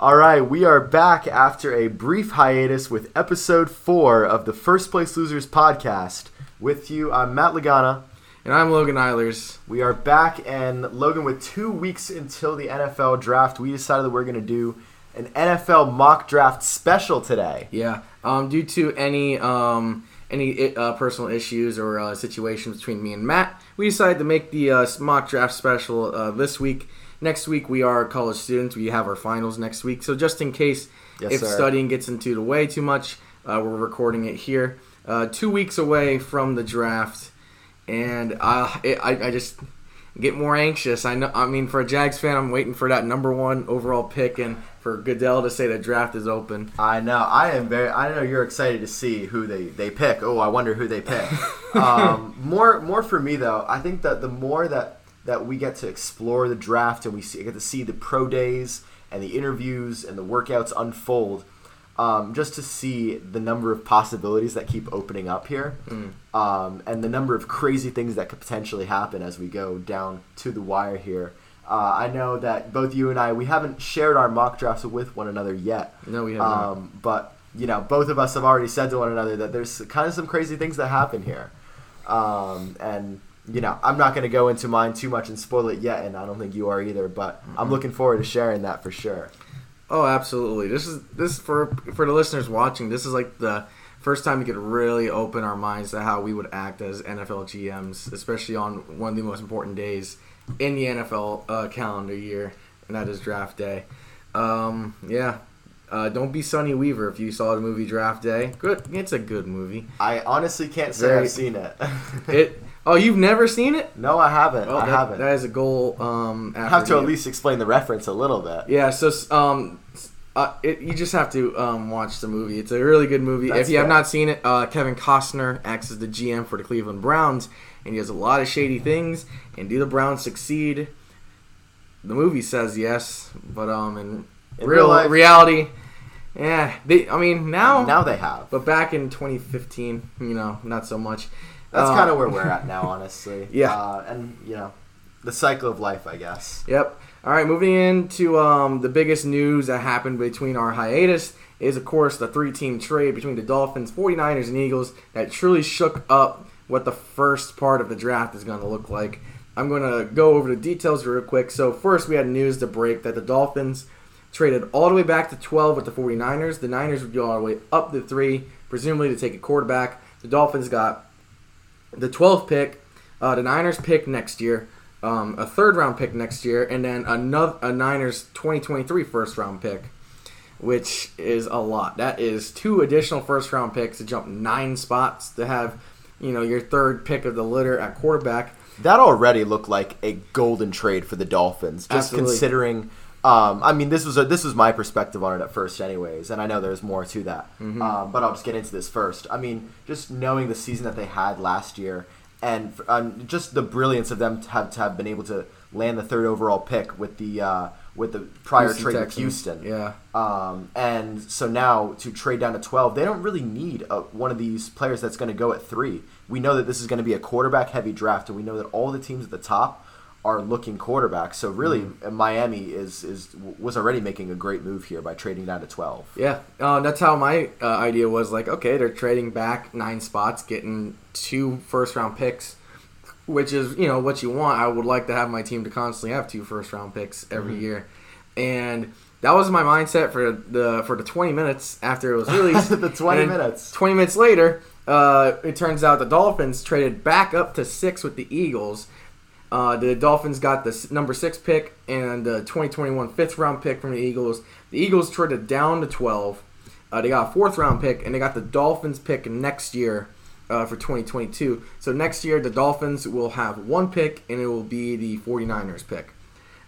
All right, we are back after a brief hiatus with episode four of the First Place Losers podcast. With you, I'm Matt Lagana. And I'm Logan Eilers. We are back, and Logan, with two weeks until the NFL draft, we decided that we're going to do an NFL mock draft special today. Yeah. Um, due to any um, any uh, personal issues or uh, situations between me and Matt, we decided to make the uh, mock draft special uh, this week. Next week, we are college students. We have our finals next week. So, just in case Yes, if sir. studying gets into the way too much, uh, we're recording it here. Uh, two weeks away from the draft. And I, it, I, I just get more anxious. I know. I mean, for a Jags fan, I'm waiting for that number one overall pick, and for Goodell to say the draft is open. I know. I am very. I know you're excited to see who they, they pick. Oh, I wonder who they pick. um, more more for me though. I think that the more that that we get to explore the draft and we see, get to see the pro days and the interviews and the workouts unfold, um, just to see the number of possibilities that keep opening up here, um, and the number of crazy things that could potentially happen as we go down to the wire here. Uh, I know that both you and I we haven't shared our mock drafts with one another yet. No, we have not. Um, but you know, both of us have already said to one another that there's kind of some crazy things that happen here, um, and you know, I'm not going to go into mine too much and spoil it yet, and I don't think you are either. But I'm looking forward to sharing that for sure. Oh, absolutely. This is this for for the listeners watching. This is like the first time we could really open our minds to how we would act as NFL GMs, especially on one of the most important days in the NFL uh, calendar year, and that is Draft Day. Um, yeah. Uh, don't be Sonny Weaver if you saw the movie Draft Day. Good, it's a good movie. I honestly can't say Very- I've seen it. It. Oh, you've never seen it? no, I haven't. Oh, I that, haven't. That is a goal. Um, I have to at least explain the reference a little bit. Yeah, so um, uh, it, you just have to um, watch the movie. It's a really good movie. That's if you have not seen it, uh, Kevin Costner acts as the GM for the Cleveland Browns, and he does a lot of shady things. And do the Browns succeed? The movie says yes, but um, in, In real, real life- reality, yeah, they. I mean now, Now they have. but back in 2015, you know, not so much. That's Uh, kind of where we're at now, honestly. Yeah. Uh, and you know, the cycle of life, I guess. Yep. All right, moving into um, the biggest news that happened between our hiatus is, of course, the three team trade between the Dolphins, 49ers, and Eagles that truly shook up what the first part of the draft is going to look like. I'm going to go over the details real quick. So, first, we had news to break that the Dolphins traded all the way back to 12 with the 49ers. The Niners would go all the way up to 3, presumably to take a quarterback. The Dolphins got the 12th pick, uh, the Niners pick next year, um, a third round pick next year, and then another a Niners 2023 first round pick, which is a lot. That is two additional first round picks to jump nine spots to have, you know, your third pick of the litter at quarterback. That already looked like a golden trade for the Dolphins, just Absolutely. considering. Um, I mean, this was a, this was my perspective on it at first, anyways, and I know there's more to that. Mm-hmm. Um, but I'll just get into this first. I mean, just knowing the season that they had last year, and um, just the brilliance of them to have to have been able to land the third overall pick with the uh, with the prior Houston trade with Houston. Yeah. Um, and so now to trade down to 12, they don't really need a, one of these players that's going to go at three. We know that this is going to be a quarterback heavy draft, and we know that all the teams at the top are looking quarterbacks. So really, uh, Miami is is was already making a great move here by trading down to 12. Yeah, uh, that's how my uh, idea was. Like, okay, they're trading back nine spots, getting two first round picks, which is you know what you want. I would like to have my team to constantly have two first round picks every year, and that was my mindset for the for the 20 minutes after it was released. The 20 And minutes. 20 minutes later, uh, it turns out the Dolphins traded back up to six with the Eagles. Uh, the Dolphins got the number six pick and the 2021 fifth round pick from the Eagles. The Eagles traded down to 12. Uh, they got a fourth round pick and they got the Dolphins pick next year uh, for 2022. So next year, the Dolphins will have one pick and it will be the 49ers pick.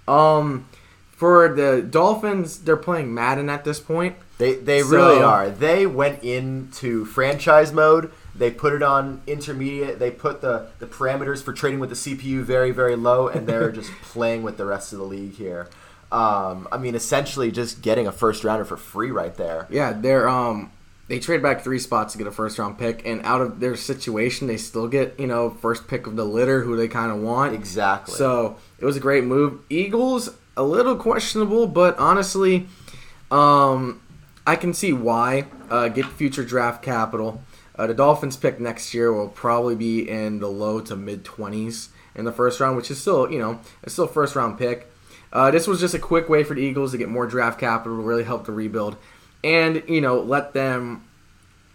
Um, for the Dolphins, they're playing Madden at this point. They they So- really are. They went into franchise mode. They put it on intermediate. They put the, the parameters for trading with the CPU very very low, and they're just playing with the rest of the league here. Um, I mean, essentially just getting a first rounder for free right there. Yeah, they're um they trade back three spots to get a first round pick, and out of their situation, they still get you know first pick of the litter, who they kind of want. Exactly. So it was a great move. Eagles a little questionable, but honestly, Um, I can see why. Uh, get future draft capital. Uh, the Dolphins pick next year will probably be in the low to mid twenties in the first round, which is still you know it's still first round pick. Uh, this was just a quick way for the Eagles to get more draft capital really help the rebuild, and you know let them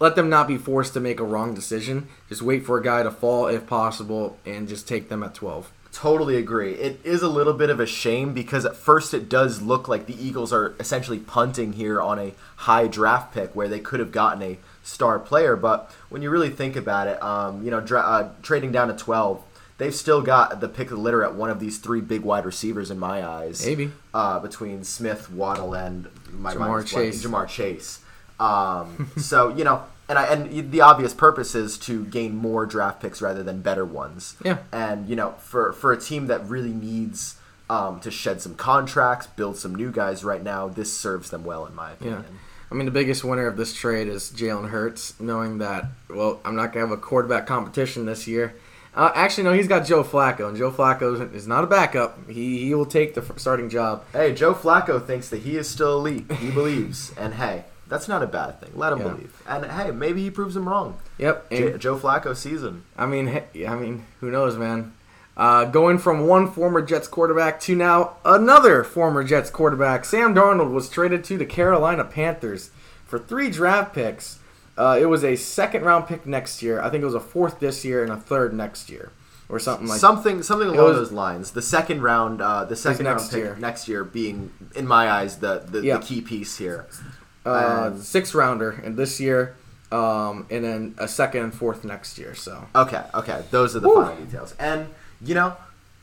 let them not be forced to make a wrong decision. Just wait for a guy to fall if possible, and just take them at twelve. Totally agree. It is a little bit of a shame because at first it does look like the Eagles are essentially punting here on a high draft pick where they could have gotten a star player. But when you really think about it, um, you know, dra- uh, trading down to 12, they've still got the pick of the litter at one of these three big wide receivers in my eyes. Maybe. Uh, between Smith, Waddle, and my Ja'Marr mind Chase. Ja'Marr Chase. Um, so, you know, and I, and the obvious purpose is to gain more draft picks rather than better ones. Yeah. And you know, for for a team that really needs um, to shed some contracts, build some new guys right now, this serves them well, in my Yeah. I mean, the biggest winner of this trade is Jalen Hurts, knowing that, well, I'm not going to have a quarterback competition this year. Uh, actually, no, he's got Joe Flacco, and Joe Flacco is not a backup. He, he will take the starting job. Hey, Joe Flacco thinks that he is still elite. He believes, and hey, that's not a bad thing. Let him Yeah. believe, and hey, maybe he proves him wrong. Yep. J- Joe Flacco season. I mean, I mean, who knows, man? Uh, going from one former Jets quarterback to now another former Jets quarterback, Sam Darnold was traded to the Carolina Panthers for three draft picks. Uh, it was a second round pick next year. I think it was a fourth this year and a third next year, or something like. something something along was- those lines. The second round, uh, the second next round pick year. next year being, in my eyes, the the, Yeah. the key piece here. uh, And- sixth rounder and this year, um, and then a second and fourth next year. So Okay, okay, those are the Whew. final details. And you know,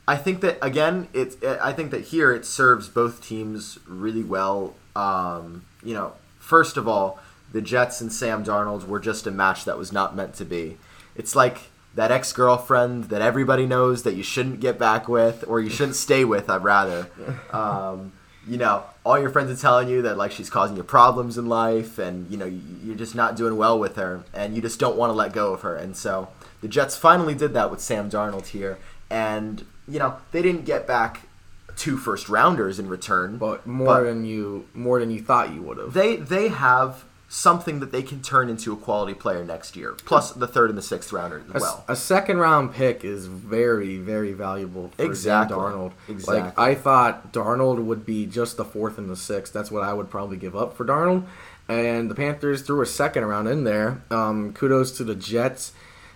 I think that again, it's I think that here it serves both teams really well. Um, you know, first of all, the Jets and Sam Darnold were just a match that was not meant to be. It's like that ex-girlfriend that everybody knows that you shouldn't get back with or you shouldn't stay with. I'd rather. Um, you know, all your friends are telling you that like she's causing you problems in life, and you know you- you're just not doing well with her, and you just don't want to let go of her. And so the Jets finally did that with Sam Darnold here, and you know they didn't get back two first rounders in return, but more But- than you more than you thought you would have. they they have something that they can turn into a quality player next year, plus the third and the sixth rounder A, as well. a second round pick is very, very valuable for Exactly. Darnold. Exactly. Like I thought Darnold would be just the fourth and the sixth. That's what I would probably give up for Darnold. And the Panthers threw a second round in there. Um, kudos to the Jets.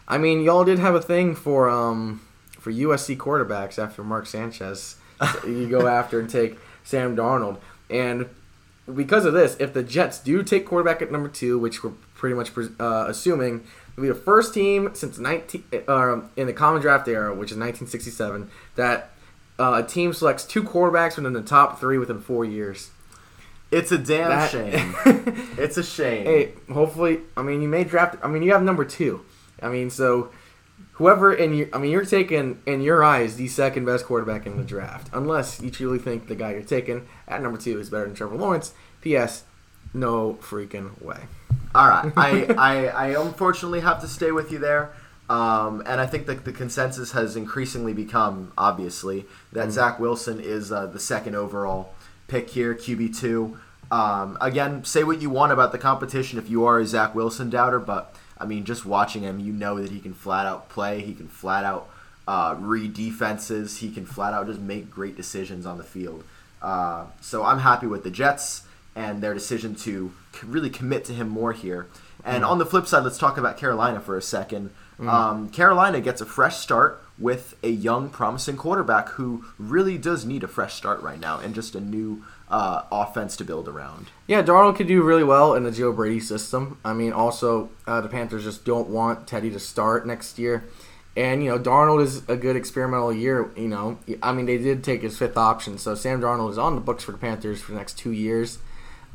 I mean, y'all did have a thing for um, for USC quarterbacks after Mark Sanchez. You go after and take Sam Darnold. And because of this, if the Jets do take quarterback at number two, which we're pretty much uh, assuming, it'll be the first team since 19 uh, in the common draft era, which is 1967, that uh, a team selects two quarterbacks within the top three within four years. It's a damn That- shame. it's a shame. Hey, hopefully, I mean, you may draft. I mean, you have number two. I mean, so whoever in your, I mean, you're taking in your eyes the second best quarterback in the draft, unless you truly think the guy you're taking at number two is better than Trevor Lawrence. P.S. No freaking way. All right, I, I, I unfortunately have to stay with you there. Um, and I think that the consensus has increasingly become, obviously, that Zach Wilson is uh, the second overall pick here, QB2. Um, again, say what you want about the competition if you are a Zach Wilson doubter, but I mean, just watching him, you know that he can flat out play, he can flat out uh, read defenses, he can flat out just make great decisions on the field. Uh, so I'm happy with the Jets and their decision to really commit to him more here. And on the flip side, let's talk about Carolina for a 2nd Um, Carolina gets a fresh start with a young, promising quarterback who really does need a fresh start right now and just a new uh, offense to build around. Yeah, Darnold could do really well in the Joe Brady system. I mean, also uh, the Panthers just don't want Teddy to start next year, and you know Darnold is a good experimental year. You know, I mean they did take his fifth option, so Sam Darnold is on the books for the Panthers for the next two years.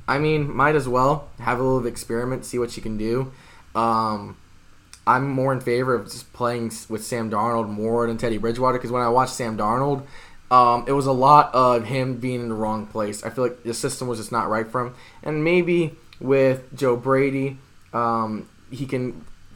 I mean, might as well have a little experiment, see what you can do. Um, I'm more in favor of just playing with Sam Darnold more than Teddy Bridgewater because when I watch Sam Darnold, um, it was a lot of him being in the wrong place. I feel like the system was just not right for him, and maybe with Joe Brady, um, he can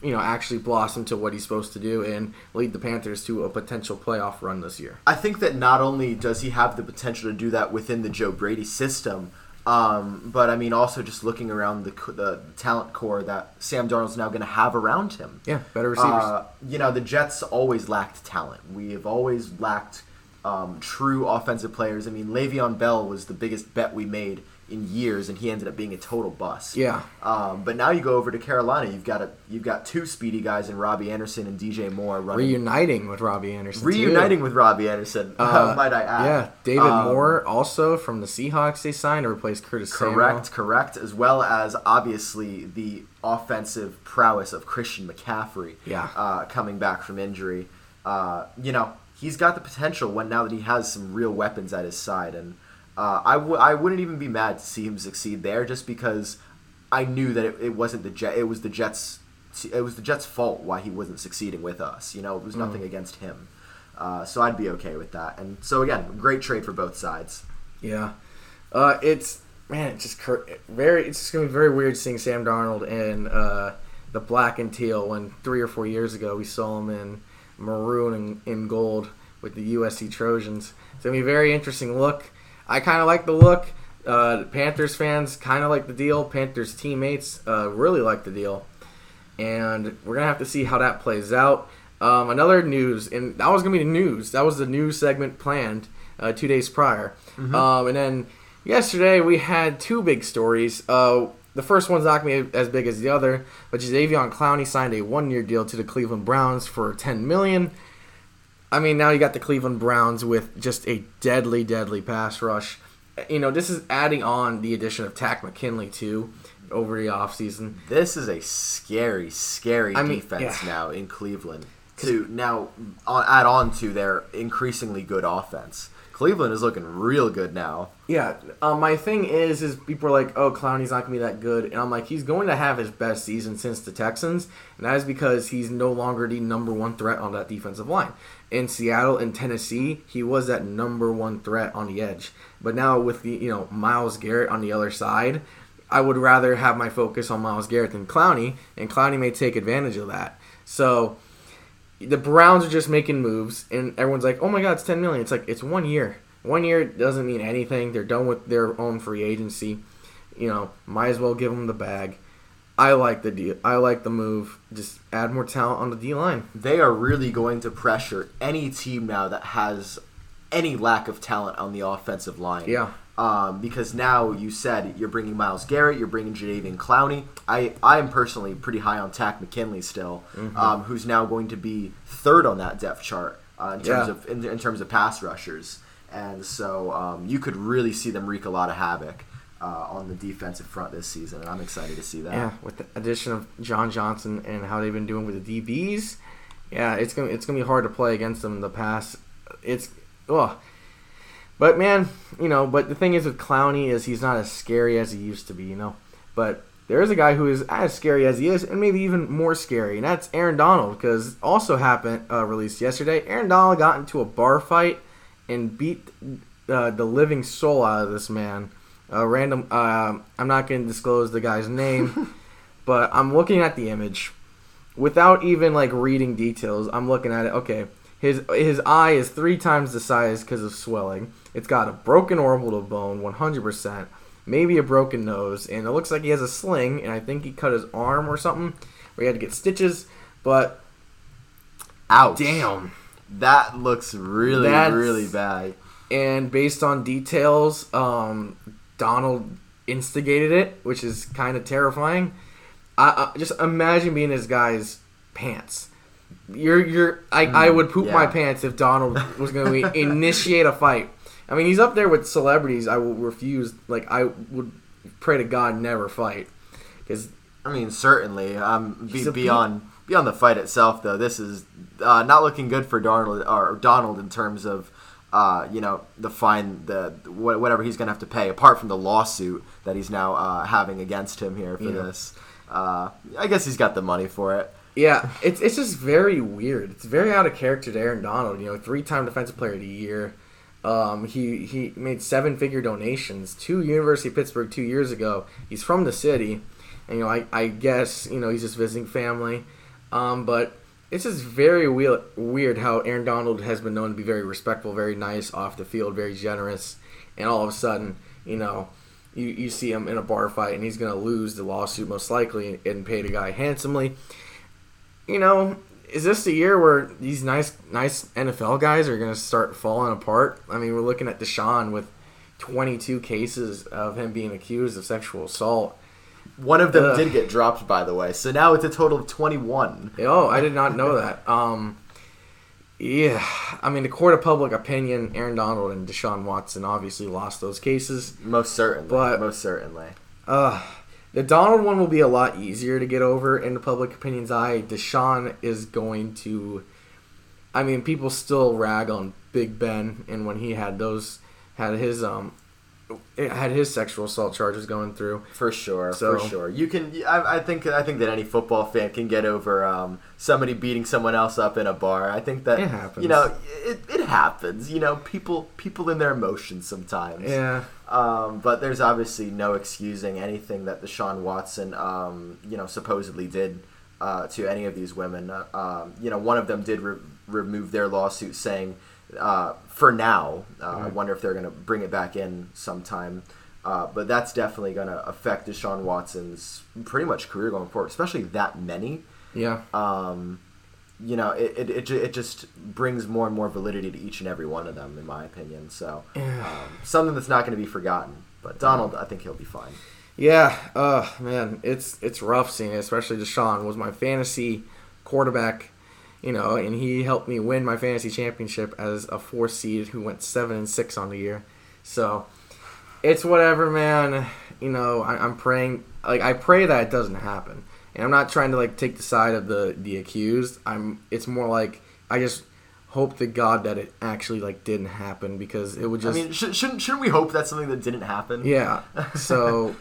you know actually blossom to what he's supposed to do and lead the Panthers to a potential playoff run this year. I think that not only does he have the potential to do that within the Joe Brady system, Um, but I mean, also just looking around the the talent core that Sam Darnold's now going to have around him. Yeah, better receivers. Uh, you know, the Jets always lacked talent. We have always lacked um, true offensive players. I mean, Le'Veon Bell was the biggest bet we made in years, and he ended up being a total bust. Yeah. Um, but now you go over to Carolina, you've got a you've got two speedy guys in Robbie Anderson and DJ Moore running. Reuniting with Robbie Anderson. too. Reuniting with Robbie Anderson, Uh, might I add? Yeah, David Um, Moore also from the Seahawks they signed to replace Curtis Correct, Samuel. correct. As well as obviously the offensive prowess of Christian McCaffrey. Yeah. Uh, coming back from injury. Uh, you know, he's got the potential when now that he has some real weapons at his side, and uh, I w- I wouldn't even be mad to see him succeed there, just because I knew that it, it wasn't the Jet, it was the Jets, it was the Jets' fault why he wasn't succeeding with us. You know, it was nothing against him. Uh, so I'd be okay with that. And so again, great trade for both sides. Yeah, uh, it's man, it's just cur- very. It's just gonna be very weird seeing Sam Darnold in uh, the black and teal when three or four years ago we saw him in maroon and in gold with the USC Trojans. It's gonna be a very interesting look. I kind of like the look. Uh, Panthers fans kind of like the deal. Panthers teammates uh, really like the deal, and we're gonna have to see how that plays out. Um, another news, and that was gonna be the news. That was the news segment planned uh, two days prior, um, and then yesterday we had two big stories. Uh, the first one's not gonna be as big as the other, but Avion Clowney signed a one-year deal to the Cleveland Browns for ten million. I mean, now you got the Cleveland Browns with just a deadly, deadly pass rush. You know, this is adding on the addition of Takk McKinley too over the offseason. This is a scary, scary I mean, defense yeah. now in Cleveland. To now add on to their increasingly good offense. Cleveland is looking real good now. Yeah, um, my thing is, is people are like, "Oh, Clowney's not gonna be that good," and I'm like, he's going to have his best season since the Texans, and that is because he's no longer the number one threat on that defensive line. In Seattle and Tennessee, he was that number one threat on the edge, but now with the you know Myles Garrett on the other side, I would rather have my focus on Myles Garrett than Clowney, and Clowney may take advantage of that. So the Browns are just making moves, and everyone's like, "Oh my God, it's ten million. It's like it's one year. One year doesn't mean anything. They're done with their own free agency. You know, might as well give them the bag. I like the deal. I like the move. Just add more talent on the D line. They are really going to pressure any team now that has any lack of talent on the offensive line. Yeah. Um, because now you said you're bringing Myles Garrett, you're bringing Jadeveon Clowney. I, I am personally pretty high on Takk McKinley still, Mm-hmm. um, who's now going to be third on that depth chart uh, in terms Yeah. of in, in terms of pass rushers. And so um, you could really see them wreak a lot of havoc uh, on the defensive front this season, and I'm excited to see that. Yeah, with the addition of John Johnson and how they've been doing with the DBs, yeah, it's gonna it's gonna be hard to play against them in the past. It's ugh. But man, you know, but the thing is with Clowney is he's not as scary as he used to be, you know. But there is a guy who is as scary as he is, and maybe even more scary, and that's Aaron Donald. Because also happened uh, released yesterday, Aaron Donald got into a bar fight and beat uh, the living soul out of this man. A random. Uh, I'm not going to disclose the guy's name, but I'm looking at the image without even like reading details. I'm looking at it. Okay, his his eye is three times the size because of swelling. It's got a broken orbital bone, 100%. Maybe a broken nose, and it looks like he has a sling. And I think he cut his arm or something, where he had to get stitches. But Ouch. damn. That looks really, That's- really bad. and based on details, um, Donald instigated it, which is kind of terrifying. I, I just imagine being this guy's pants. You're you're I, I would poop my pants if Donald was going to initiate a fight. I mean, he's up there with celebrities. I will refuse. Like I would pray to God never fight because I mean, certainly. Um, be, He's a beyond beyond the fight itself, though, this is uh, not looking good for Donald or Donald in terms of. Uh, you know the fine, the whatever he's gonna have to pay, apart from the lawsuit that he's now uh, having against him here for Yeah. this. Uh, I guess he's got the money for it. Yeah, it's it's just very weird. It's very out of character to Aaron Donald. You know, three time defensive player of the year. Um, he he made seven figure donations to University of Pittsburgh two years ago. He's from the city, and you know I, I guess you know he's just visiting family. Um, but it's just very weird, weird how Aaron Donald has been known to be very respectful, very nice off the field, very generous, and all of a sudden, you know, you, you see him in a bar fight and he's going to lose the lawsuit most likely and pay the guy handsomely. You know, is this the year where these nice nice NFL guys are going to start falling apart? I mean, we're looking at Deshaun with 22 cases of him being accused of sexual assault. One of them did get dropped, by the way. So now it's a total of 21. Oh, I did not know that. Um, yeah, I mean, the court of public opinion, Aaron Donald and Deshaun Watson obviously lost those cases. Most certainly. But- most certainly. Uh, the Donald one will be a lot easier to get over in the public opinion's eye. Deshaun is going to. I mean, people still rag on Big Ben, and when he had those, had his um, had his sexual assault charges going through. For sure, So- for sure. You can. I, I think. I think that any football fan can get over um, somebody beating someone else up in a bar. I think that It happens. You know, it, it happens. You know, people people in their emotions sometimes. Yeah, Um, but there's obviously no excusing anything that Deshaun Watson, um, you know, supposedly did uh, to any of these women. Uh, um, you know, one of them did re- remove their lawsuit, saying, uh, "For now, uh, I wonder if they're going to bring it back in sometime." Uh, but that's definitely going to affect Deshaun Watson's pretty much career going forward, especially that many. yeah. Um, you know, it, it, it, it just brings more and more validity to each and every one of them, in my opinion. So, um, something that's not going to be forgotten. But Donald, I think he'll be fine. Yeah, uh man, it's it's rough seeing it, especially Deshaun was my fantasy quarterback, you know, and he helped me win my fantasy championship as a four seed who went seven and six on the year. So it's whatever, man. You know, I, I'm praying like I pray that it doesn't happen. And I'm not trying to like take the side of the the accused. I'm it's more like I just hope to God that it actually like didn't happen because it would just I mean, sh- shouldn't shouldn't we hope that's something that didn't happen? yeah. So,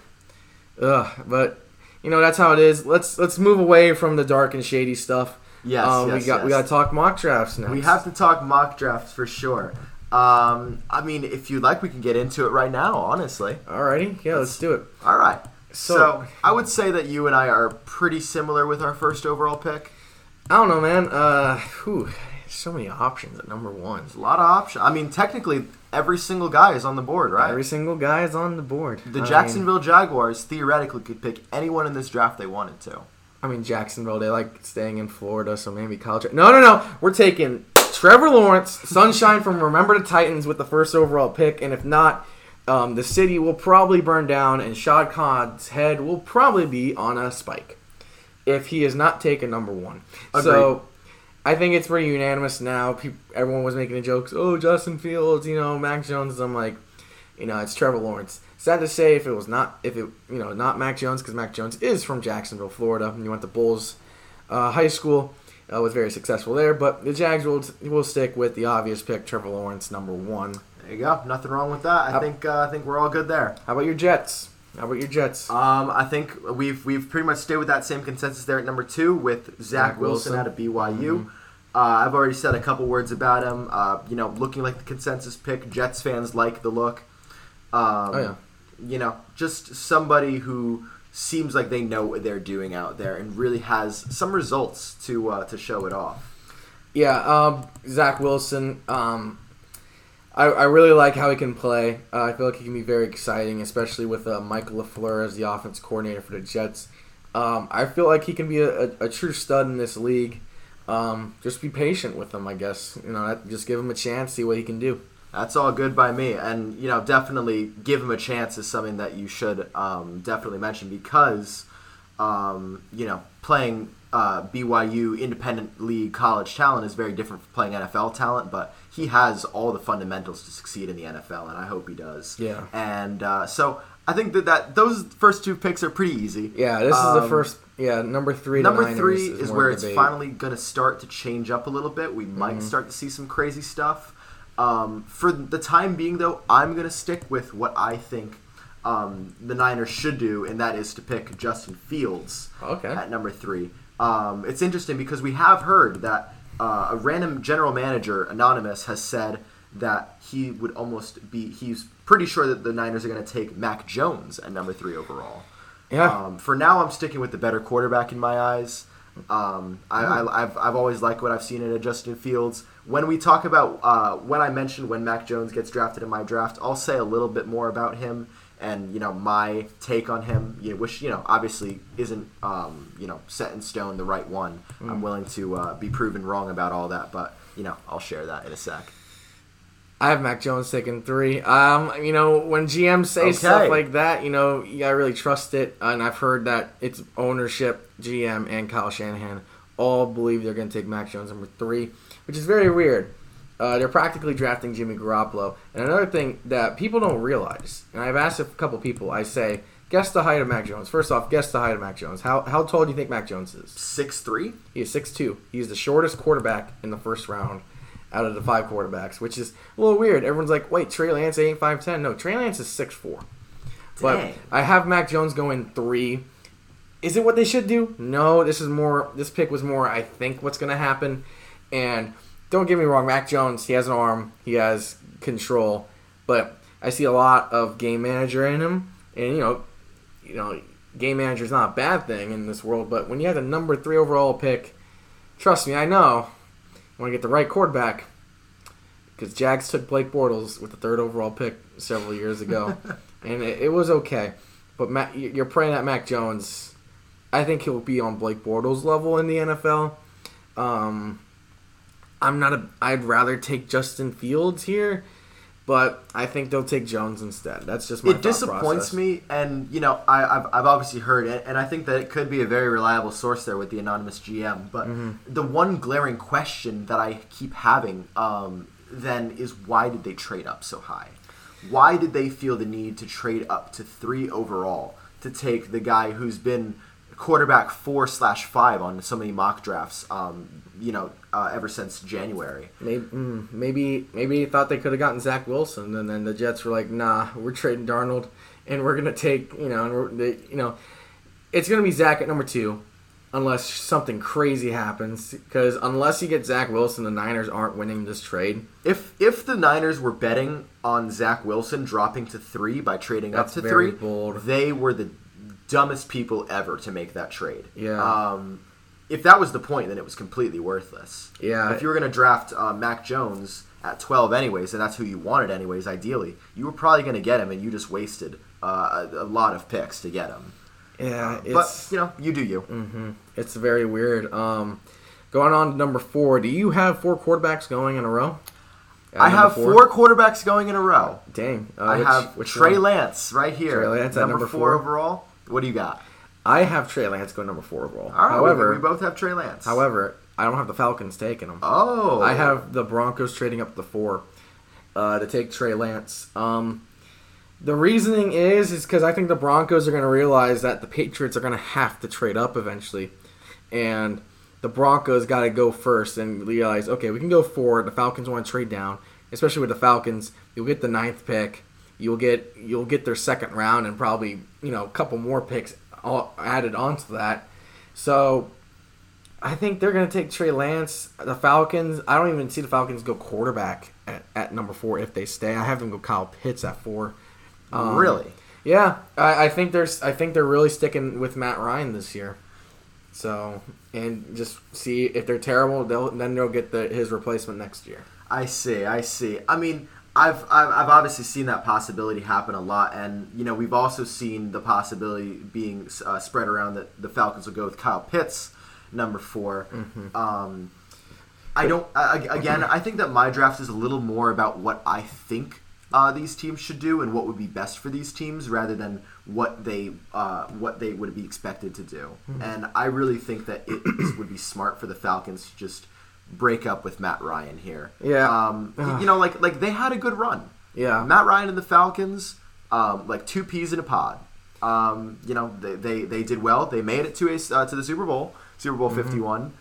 ugh. But you know that's how it is. Let's let's move away from the dark and shady stuff. Yes, Um, yes, we got we got to talk mock drafts now. We have to talk mock drafts for sure. Um, I mean, if you'd like, we can get into it right now. Honestly. Alrighty, yeah, let's do it. All right. So, So- I would say that you and I are pretty similar with our first overall pick. I don't know, man. Uh, whew, so many options at number one. A lot of options. I mean, technically, every single guy is on the board, right? Every single guy is on the board. the I Jacksonville Jaguars theoretically could pick anyone in this draft they wanted to. I mean, Jacksonville. They like staying in Florida, so maybe college. No, no, no. We're taking Trevor Lawrence, Sunshine from Remember the Titans with the first overall pick, and if not. Um, the city will probably burn down, and Shad Khan's head will probably be on a spike if he is not taken number one. So I think it's pretty unanimous now. Peop everyone was making the jokes, oh, Justin Fields, you know, Mac Jones. I'm like, you know, it's Trevor Lawrence. Sad to say if it was not, if it, you know, not Mac Jones, because Mac Jones is from Jacksonville, Florida, and he went to Bolles uh, High School, uh, was very successful there. But the Jags will will stick with the obvious pick, Trevor Lawrence, number one. There you go. Nothing wrong with that. I think uh, I think we're all good there. How about your Jets? How about your Jets? Um, I think we've we've pretty much stayed with that same consensus there at number two with Zach, Zach Wilson. Wilson. out of BYU. Uh, I've already said a couple words about him. Uh, you know, looking like the consensus pick. Jets fans like the look. Um, Oh, yeah. You know, just somebody who seems like they know what they're doing out there and really has some results to uh, to show it off. Yeah, um, Zach Wilson. Um, I, I really like how he can play. Uh, I feel like he can be very exciting, especially with uh, Michael Lafleur as the offense coordinator for the Jets. Um, I feel like he can be a, a, a true stud in this league. Um, just be patient with him, I guess. You know, just give him a chance, see what he can do. That's all good by me, and you know, definitely give him a chance is something that you should um, definitely mention because, um, you know, playing uh, BYU independent league college talent is very different from playing NFL talent, but he has all the fundamentals to succeed in the NFL, and I hope he does. Yeah. And uh, so I think that, that those first two picks are pretty easy. Yeah, this is the Um, first. Yeah, number three. Number three is, more where it's finally going to start to change up a little bit. We Mm-hmm. might start to see some crazy stuff. Um, for the time being, though, I'm going to stick with what I think um, the Niners should do, and that is to pick Justin Fields Okay. at number three. Um, it's interesting because we have heard that uh, a random general manager, Anonymous, has said that he would almost be, he's pretty sure that the Niners are going to take Mac Jones at number three overall. Yeah. Um, for now, I'm sticking with the better quarterback in my eyes. Um, I, I, I've, I've always liked what I've seen in Justin Fields. When we talk about uh, when I mentioned when Mac Jones gets drafted in my draft, I'll say a little bit more about him and you know my take on him, you know, which you know obviously isn't um, you know set in stone the right one. I'm willing to uh, be proven wrong about all that, but you know I'll share that in a sec. I have Mac Jones taking three. Um, you know, when GMs say Okay. stuff like that, you know, you gotta really trust it. And I've heard that it's ownership, GM, and Kyle Shanahan all believe they're gonna take Mac Jones number three, which is very weird. Uh, they're practically drafting Jimmy Garoppolo. And another thing that people don't realize, and I've asked a couple people, I say, guess the height of Mac Jones. First off, guess the height of Mac Jones. How how tall do you think Mac Jones is? Six three. He is 6'2". He's the shortest quarterback in the first round out of the five quarterbacks, which is a little weird. Everyone's like, wait, Trey Lance ain't 5'10". No, Trey Lance is 6'4". But Dang. I have Mac Jones going three. Is it what they should do? No, this is more. This pick was more. I think what's going to happen, and don't get me wrong, Mac Jones. He has an arm. He has control, but I see a lot of game manager in him, and you know, you know, game manager is not a bad thing in this world. But when you have the number three overall pick, trust me, I know. You want to get the right quarterback because Jags took Blake Bortles with the third overall pick several years ago, and it, it was okay. But Mac, you're praying that Mac Jones. I think he'll be on Blake Bortles level in the NFL. Um, I'm not a. I'd rather take Justin Fields here, but I think they'll take Jones instead. That's just my it disappoints process. me, and you know I, I've, I've obviously heard it, and I think that it could be a very reliable source there with the anonymous GM. But Mm-hmm. the one glaring question that I keep having um, then is why did they trade up so high? Why did they feel the need to trade up to three overall to take the guy who's been quarterback four slash five on so many mock drafts? Um, you know, uh, ever since January. Maybe, mm, maybe, maybe he thought they could have gotten Zach Wilson, and then the Jets were like, "Nah, we're trading Darnold, and we're gonna take, you know, and we're, they, you know, it's gonna be Zach at number two, unless something crazy happens. Because unless you get Zach Wilson, the Niners aren't winning this trade. If if the Niners were betting on Zach Wilson dropping to three by trading That's up to three, bold. they were the dumbest people ever to make that trade. Yeah. Um, if that was the point, then it was completely worthless. Yeah. If you were going to draft uh, Mac Jones at twelve, anyways, and that's who you wanted, anyways, ideally, you were probably going to get him, and you just wasted uh, a, a lot of picks to get him. Yeah, But it's you know, you do you. hmm it's very weird. Um, going on to number four. Do you have four quarterbacks going in a row? I have four quarterbacks going in a row. Dang, uh, I which- have which Trey one? Lance right here. Trey Lance at number, number four four? overall. What do you got? I have Trey Lance going number four overall. All right, however, we, we both have Trey Lance. however, I don't have the Falcons taking him. oh, I have the Broncos trading up to four uh, to take Trey Lance. Um, the reasoning is is because I think the Broncos are going to realize that the Patriots are going to have to trade up eventually, and the Broncos got to go first and realize okay we can go forward. The Falcons want to trade down, especially with the Falcons. You'll get the ninth pick. You'll get you'll get their second round and probably you know a couple more picks added onto that. So I think they're going to take Trey Lance. The Falcons, I don't even see the Falcons go quarterback at, at number four if they stay. I have them go Kyle Pitts at four. Um, really. Yeah, I, I think there's. I think they're really sticking with Matt Ryan this year. So and just see if they're terrible, they'll then they'll get the his replacement next year. I see. I see. I mean, I've, I've I've obviously seen that possibility happen a lot, and you know we've also seen the possibility being uh, spread around that the Falcons will go with Kyle Pitts, number 4 Mm-hmm. Um, I don't. I, again, I think that my draft is a little more about what I think uh, these teams should do and what would be best for these teams, rather than what they uh, what they would be expected to do. Mm-hmm. And I really think that it would be smart for the Falcons to just break up with Matt Ryan here. Yeah. Um, you know, like like they had a good run. Yeah. Matt Ryan and the Falcons, um, like two peas in a pod. Um, you know, they, they, they did well. They made it to a uh, to the Super Bowl, Super Bowl fifty one.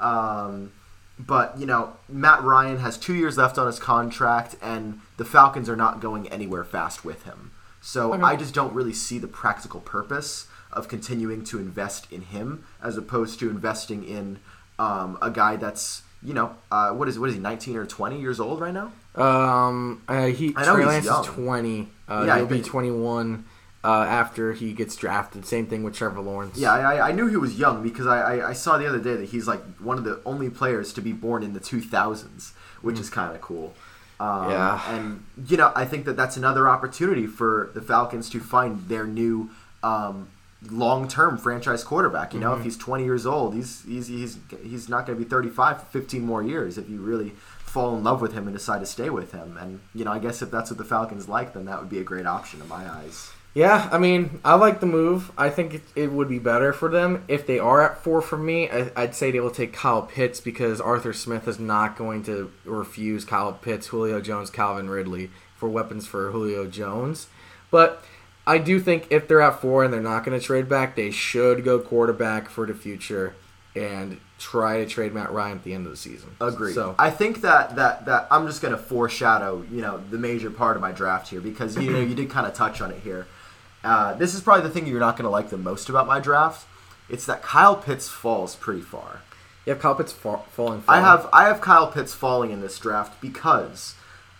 Um, but you know, Matt Ryan has two years left on his contract, and the Falcons are not going anywhere fast with him. So Okay. I just don't really see the practical purpose of continuing to invest in him as opposed to investing in um, a guy that's you know uh, what is what is he nineteen or twenty years old right now? Um, uh, he I know Trey he's Lance young. is twenty. Uh, Yeah, he'll be twenty one uh, after he gets drafted. Same thing with Trevor Lawrence. Yeah, I, I knew he was young because I, I, I saw the other day that he's like one of the only players to be born in the 2000s, which is kind of cool. Um, Yeah. And, you know, I think that that's another opportunity for the Falcons to find their new um, long term franchise quarterback. You know, if mm-hmm. he's 20 years old, he's, he's, he's, he's not going to be 35 for 15 more years if you really fall in love with him and decide to stay with him. And, you know, I guess if that's what the Falcons like, then that would be a great option in my eyes. Yeah, I mean, I like the move. I think it, it would be better for them if they are at four for me. I, I'd say they will take Kyle Pitts because Arthur Smith is not going to refuse Kyle Pitts, Julio Jones, Calvin Ridley for weapons for Julio Jones. But I do think if they're at four and they're not going to trade back, they should go quarterback for the future and try to trade Matt Ryan at the end of the season. Agreed. So I think that that that I'm just going to foreshadow, you know, the major part of my draft here because you know you did kind of touch on it here. Uh, this is probably the thing you're not going to like the most about my draft. It's that Kyle Pitts falls pretty far. you have Kyle Pitts fa- falling. I have I have Kyle Pitts falling in this draft because,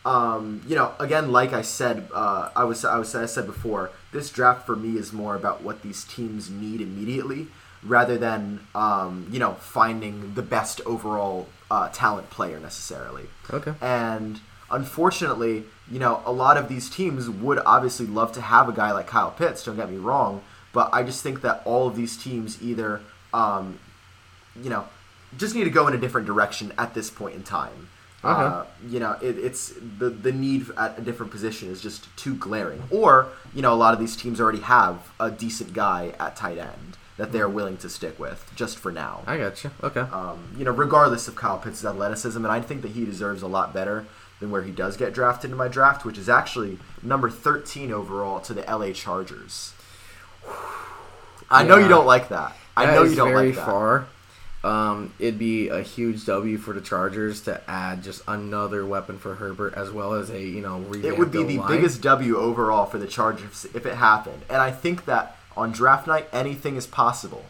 um, you know, again, like I said, uh, I was I was I said before, this draft for me is more about what these teams need immediately rather than um, you know finding the best overall uh, talent player necessarily. Okay. And unfortunately, you know, a lot of these teams would obviously love to have a guy like Kyle Pitts. Don't get me wrong, but I just think that all of these teams either, um, you know, just need to go in a different direction at this point in time. Okay. Uh, you know, it, it's the the need at a different position is just too glaring. Or you know, a lot of these teams already have a decent guy at tight end that they're willing to stick with just for now. I got you. Okay. Um, you know, regardless of Kyle Pitts' athleticism, and I think that he deserves a lot better than where he does get drafted in my draft, which is actually number 13 overall to the LA Chargers. I know you don't like that. I know you don't very like that. far. Um, it'd be a huge W for the Chargers to add just another weapon for Herbert, as well as a you know It would be the line. biggest W overall for the Chargers if it happened. And I think that on draft night, anything is possible.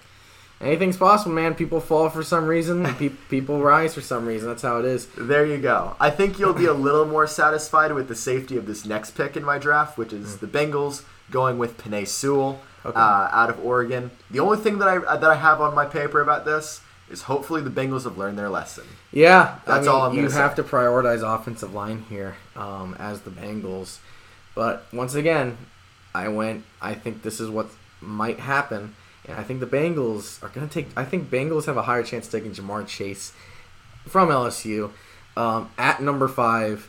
Anything's possible, man. People fall for some reason, pe- people rise for some reason. That's how it is. There you go. I think you'll be a little more satisfied with the safety of this next pick in my draft, which is the Bengals going with Penei Sewell Okay. uh, out of Oregon. The only thing that I that I have on my paper about this is hopefully the Bengals have learned their lesson. Yeah, I That's mean, all I'm You have say. to prioritize offensive line here um, as the Bengals, but once again, I went. I think this is what might happen, and I think the Bengals are going to take. I think Bengals have a higher chance of taking Ja'Marr Chase from LSU um, at number five.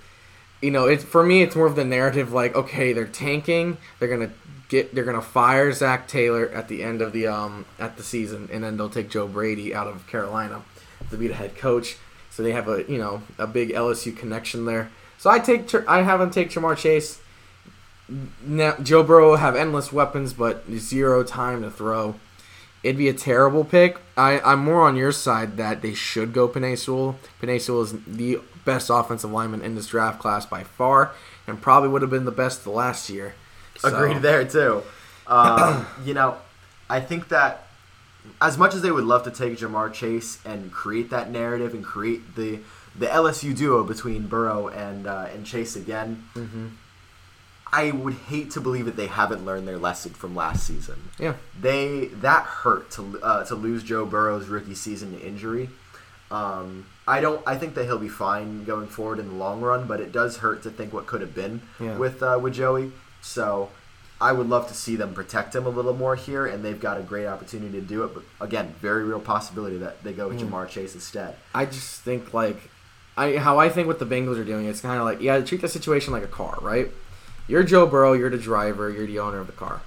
You know, it's for me. It's more of the narrative. Like, okay, they're tanking. They're gonna get. They're gonna fire Zac Taylor at the end of the um at the season, and then they'll take Joe Brady out of Carolina to be the head coach. So they have a you know a big LSU connection there. So I take I have them take Ja'Marr Chase. Now Joe Burrow have endless weapons, but zero time to throw. It'd be a terrible pick. I, I'm more on your side that they should go. Penei Sewell is the best offensive lineman in this draft class by far, and probably would have been the best the last year. So- Agreed there too. Um, you know, I think that as much as they would love to take Ja'Marr Chase and create that narrative and create the the LSU duo between Burrow and uh, and Chase again, Mhm. I would hate to believe that they haven't learned their lesson from last season. Yeah. They that hurt to uh, to lose Joe Burrow's rookie season to injury. Um, I don't. I think that he'll be fine going forward in the long run, but it does hurt to think what could have been Yeah. with uh, with Joey. So I would love to see them protect him a little more here, and they've got a great opportunity to do it. But again, very real possibility that they go with Mm. Ja'Marr Chase instead. I just think like I how I think what the Bengals are doing. It's kind of like yeah, treat the situation like a car, right? You're Joe Burrow. You're the driver. You're the owner of the car.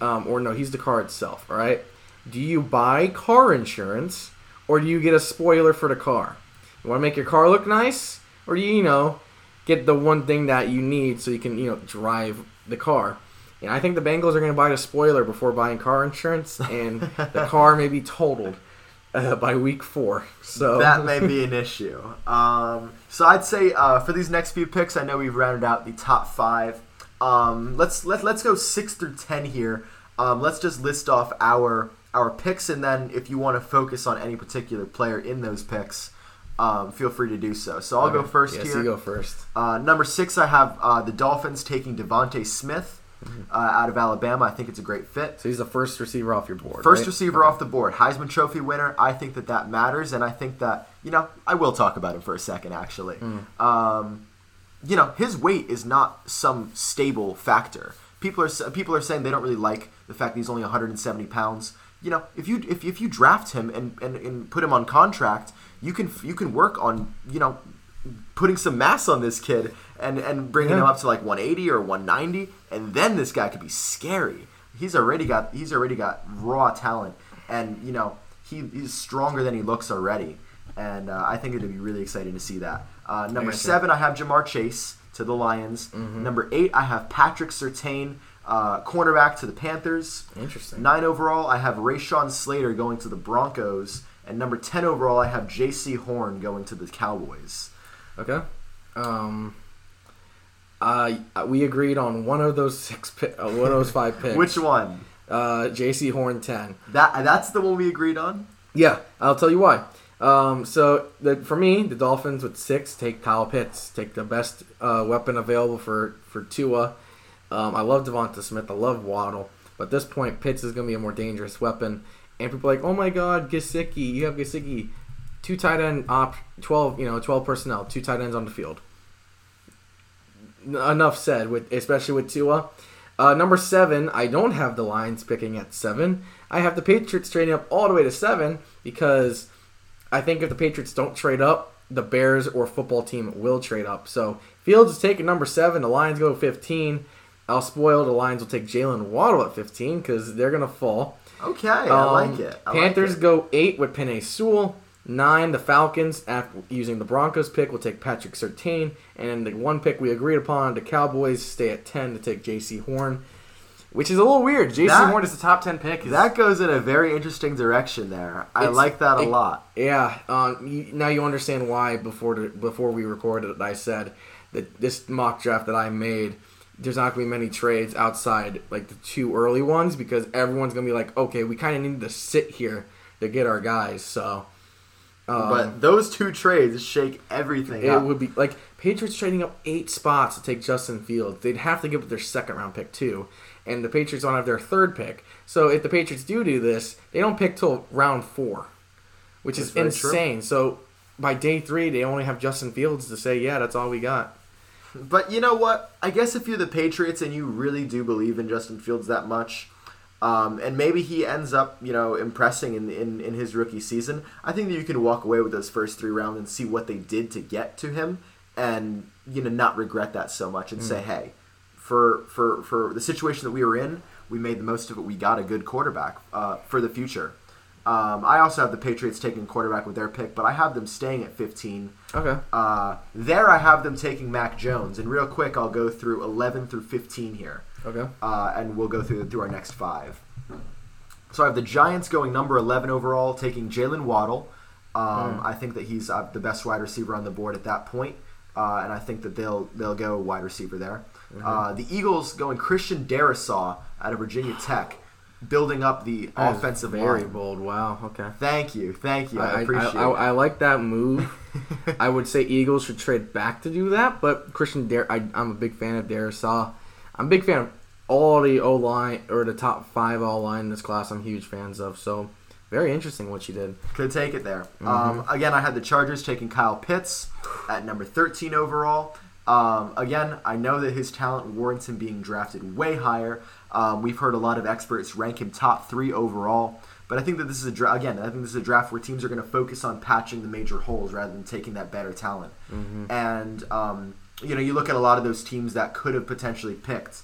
Um, or no, he's the car itself. All right. Do you buy car insurance or do you get a spoiler for the car? You want to make your car look nice, or do you, you know, get the one thing that you need so you can you know drive the car? And I think the Bengals are going to buy the spoiler before buying car insurance, and the car may be totaled uh, by week four. So that may be an issue. Um, so I'd say uh, for these next few picks, I know we've rounded out the top five. Um, let's let, let's go six through ten here. Um, let's just list off our our picks, and then if you want to focus on any particular player in those picks, um, feel free to do so. So I'll go Okay. first yes, here. you go first. Uh, number six, I have uh, the Dolphins taking DeVonta Smith. uh, out of Alabama. I think it's a great fit. So he's the first receiver off your board. First right? receiver off the board, Heisman Trophy winner. I think that that matters, and I think that you know I will talk about him for a second. Actually, um, you know his weight is not some stable factor. People are people are saying they don't really like the fact that he's only 170 pounds. You know, if you if, if you draft him and, and, and put him on contract, you can you can work on you know putting some mass on this kid and and bringing Yeah. him up to like 180 or 190, and then this guy could be scary. He's already got he's already got raw talent, and you know he, he's stronger than he looks already. And uh, I think it'd be really exciting to see that. Uh, number gotcha. seven, I have Ja'Marr Chase to the Lions. Mm-hmm. Number eight, I have Patrick Surtain, uh, cornerback to the Panthers. Interesting. Nine overall, I have Rashawn Slater going to the Broncos. And number 10 overall, I have Jaycee Horn going to the Cowboys. Okay. Um. Uh, we agreed on one of those six, pi- uh, one of those five picks. Which one? Uh, Jaycee Horn ten. That That's the one we agreed on? Yeah, I'll tell you why. Um, so the, for me, the Dolphins with six take Kyle Pitts, take the best uh, weapon available for for Tua. Um, I love DeVonta Smith, I love Waddle, but at this point, Pitts is going to be a more dangerous weapon. And people are like, oh my God, Gesicki, you have Gesicki, two tight end op, twelve, you know, twelve personnel, two tight ends on the field. Enough said, with especially with Tua. Uh, number seven, I don't have the Lions picking at seven. I have the Patriots trading up all the way to seven because I think if the Patriots don't trade up, the Bears or football team will trade up. So Fields is taking number seven. The Lions go 15. I'll spoil. The Lions will take Jaylen Waddle at 15 because they're gonna fall. Okay, I Um, like it. I like Panthers it. go eight with Penei Sewell. Nine, the Falcons, after using the Broncos pick, will take Patrick Surtain. And the one pick we agreed upon, the Cowboys stay at 10 to take Jaycee Horn, which is a little weird. Jaycee Horn is the top 10 pick. That goes in a very interesting direction there. I like that a it- lot. Yeah, um, you, now you understand why before the, before we recorded, I said that this mock draft that I made, there's not gonna be many trades outside like the two early ones because everyone's gonna be like, okay, we kind of need to sit here to get our guys. So, um, but those two trades shake everything it up. would be like Patriots trading up eight spots to take Justin Fields. They'd have to give up their second round pick too, and the Patriots don't have their third pick. So if the Patriots do do this, they don't pick till round four, which That's is very true. insane. So by day three, they only have Justin Fields to say, yeah, that's all we got. But you know what? I guess if you're the Patriots and you really do believe in Justin Fields that much, um, and maybe he ends up, you know, impressing in, in in his rookie season, I think that you can walk away with those first three rounds and see what they did to get to him, and you know, not regret that so much and say, hey, for for for the situation that we were in, we made the most of it. We got a good quarterback uh, for the future. Um, I also have the Patriots taking quarterback with their pick, but I have them staying at 15. Okay. Uh, there, I have them taking Mac Jones, and real quick, I'll go through 11 through 15 here, Okay. uh, and we'll go through through our next five. So I have the Giants going number 11 overall, taking Jaylen Waddle. Um, I think that he's uh, the best wide receiver on the board at that point, uh, and I think that they'll they'll go wide receiver there. Uh, the Eagles going Christian Darrisaw out of Virginia Tech, building up the That offensive very line. bold. Wow. Okay. Thank you, thank you. I, I, I, appreciate I, it. I like that move. I would say Eagles should trade back to do that, but Christian Dar- I, I'm a big fan of Darrisaw. I'm a big fan of all the O line or the top five O line in this class. I'm huge fans of. So very interesting what she did. Could take it there. Mm-hmm. Um, again, I had the Chargers taking Kyle Pitts at number 13 overall. Um, again, I know that his talent warrants him being drafted way higher. Um, we've heard a lot of experts rank him top three overall. But I think that this is a draft again. I think this is a draft where teams are going to focus on patching the major holes rather than taking that better talent. And um, you know, you look at a lot of those teams that could have potentially picked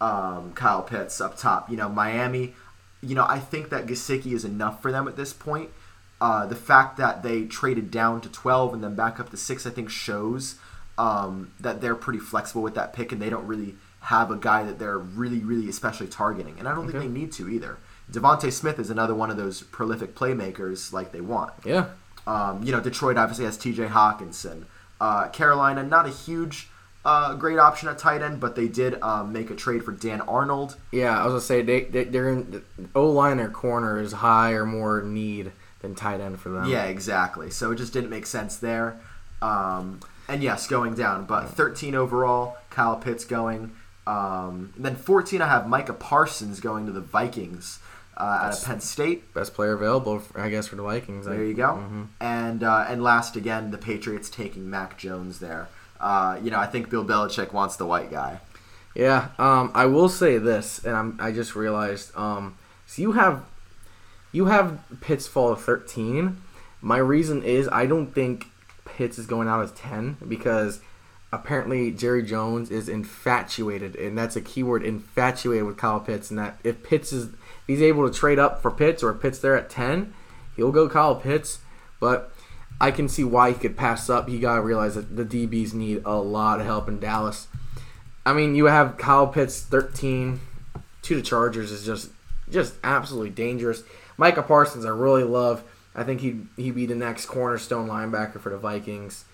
um, Kyle Pitts up top. You know, Miami. You know, I think that Gesicki is enough for them at this point. Uh, the fact that they traded down to 12 and then back up to 6, I think shows um, that they're pretty flexible with that pick and they don't really have a guy that they're really, really especially targeting. And I don't Okay. think they need to either. DeVonta Smith is another one of those prolific playmakers like they want. Yeah. Um, you know, Detroit obviously has T.J. Hockenson. Uh, Carolina, not a huge, uh, great option at tight end, but they did um, make a trade for Dan Arnold. Yeah, I was gonna say they, they they're in the O line or corner is high or more need than tight end for them. Yeah, exactly. So it just didn't make sense there. Um, and yes, going down, but 13 overall, Kyle Pitts going. Um, and then 14, I have Micah Parsons going to the Vikings uh, out of Penn State. Best player available, I guess, for the Vikings. There you go. And uh, and last again, the Patriots taking Mac Jones there. Uh, you know, I think Bill Belichick wants the white guy. Yeah, um, I will say this, and I'm, I just realized. Um, so you have you have Pitts fall to 13. My reason is I don't think Pitts is going out as 10 because apparently Jerry Jones is infatuated, and that's a keyword, infatuated with Kyle Pitts, and that if Pitts is if he's able to trade up for Pitts or Pitts there at 10, he'll go Kyle Pitts, but. I can see why he could pass up. He gotta realize that the DBs need a lot of help in Dallas. I mean, you have Kyle Pitts 13 to the Chargers is just just absolutely dangerous. Micah Parsons, I really love. I think he'd he'd be the next cornerstone linebacker for the Vikings.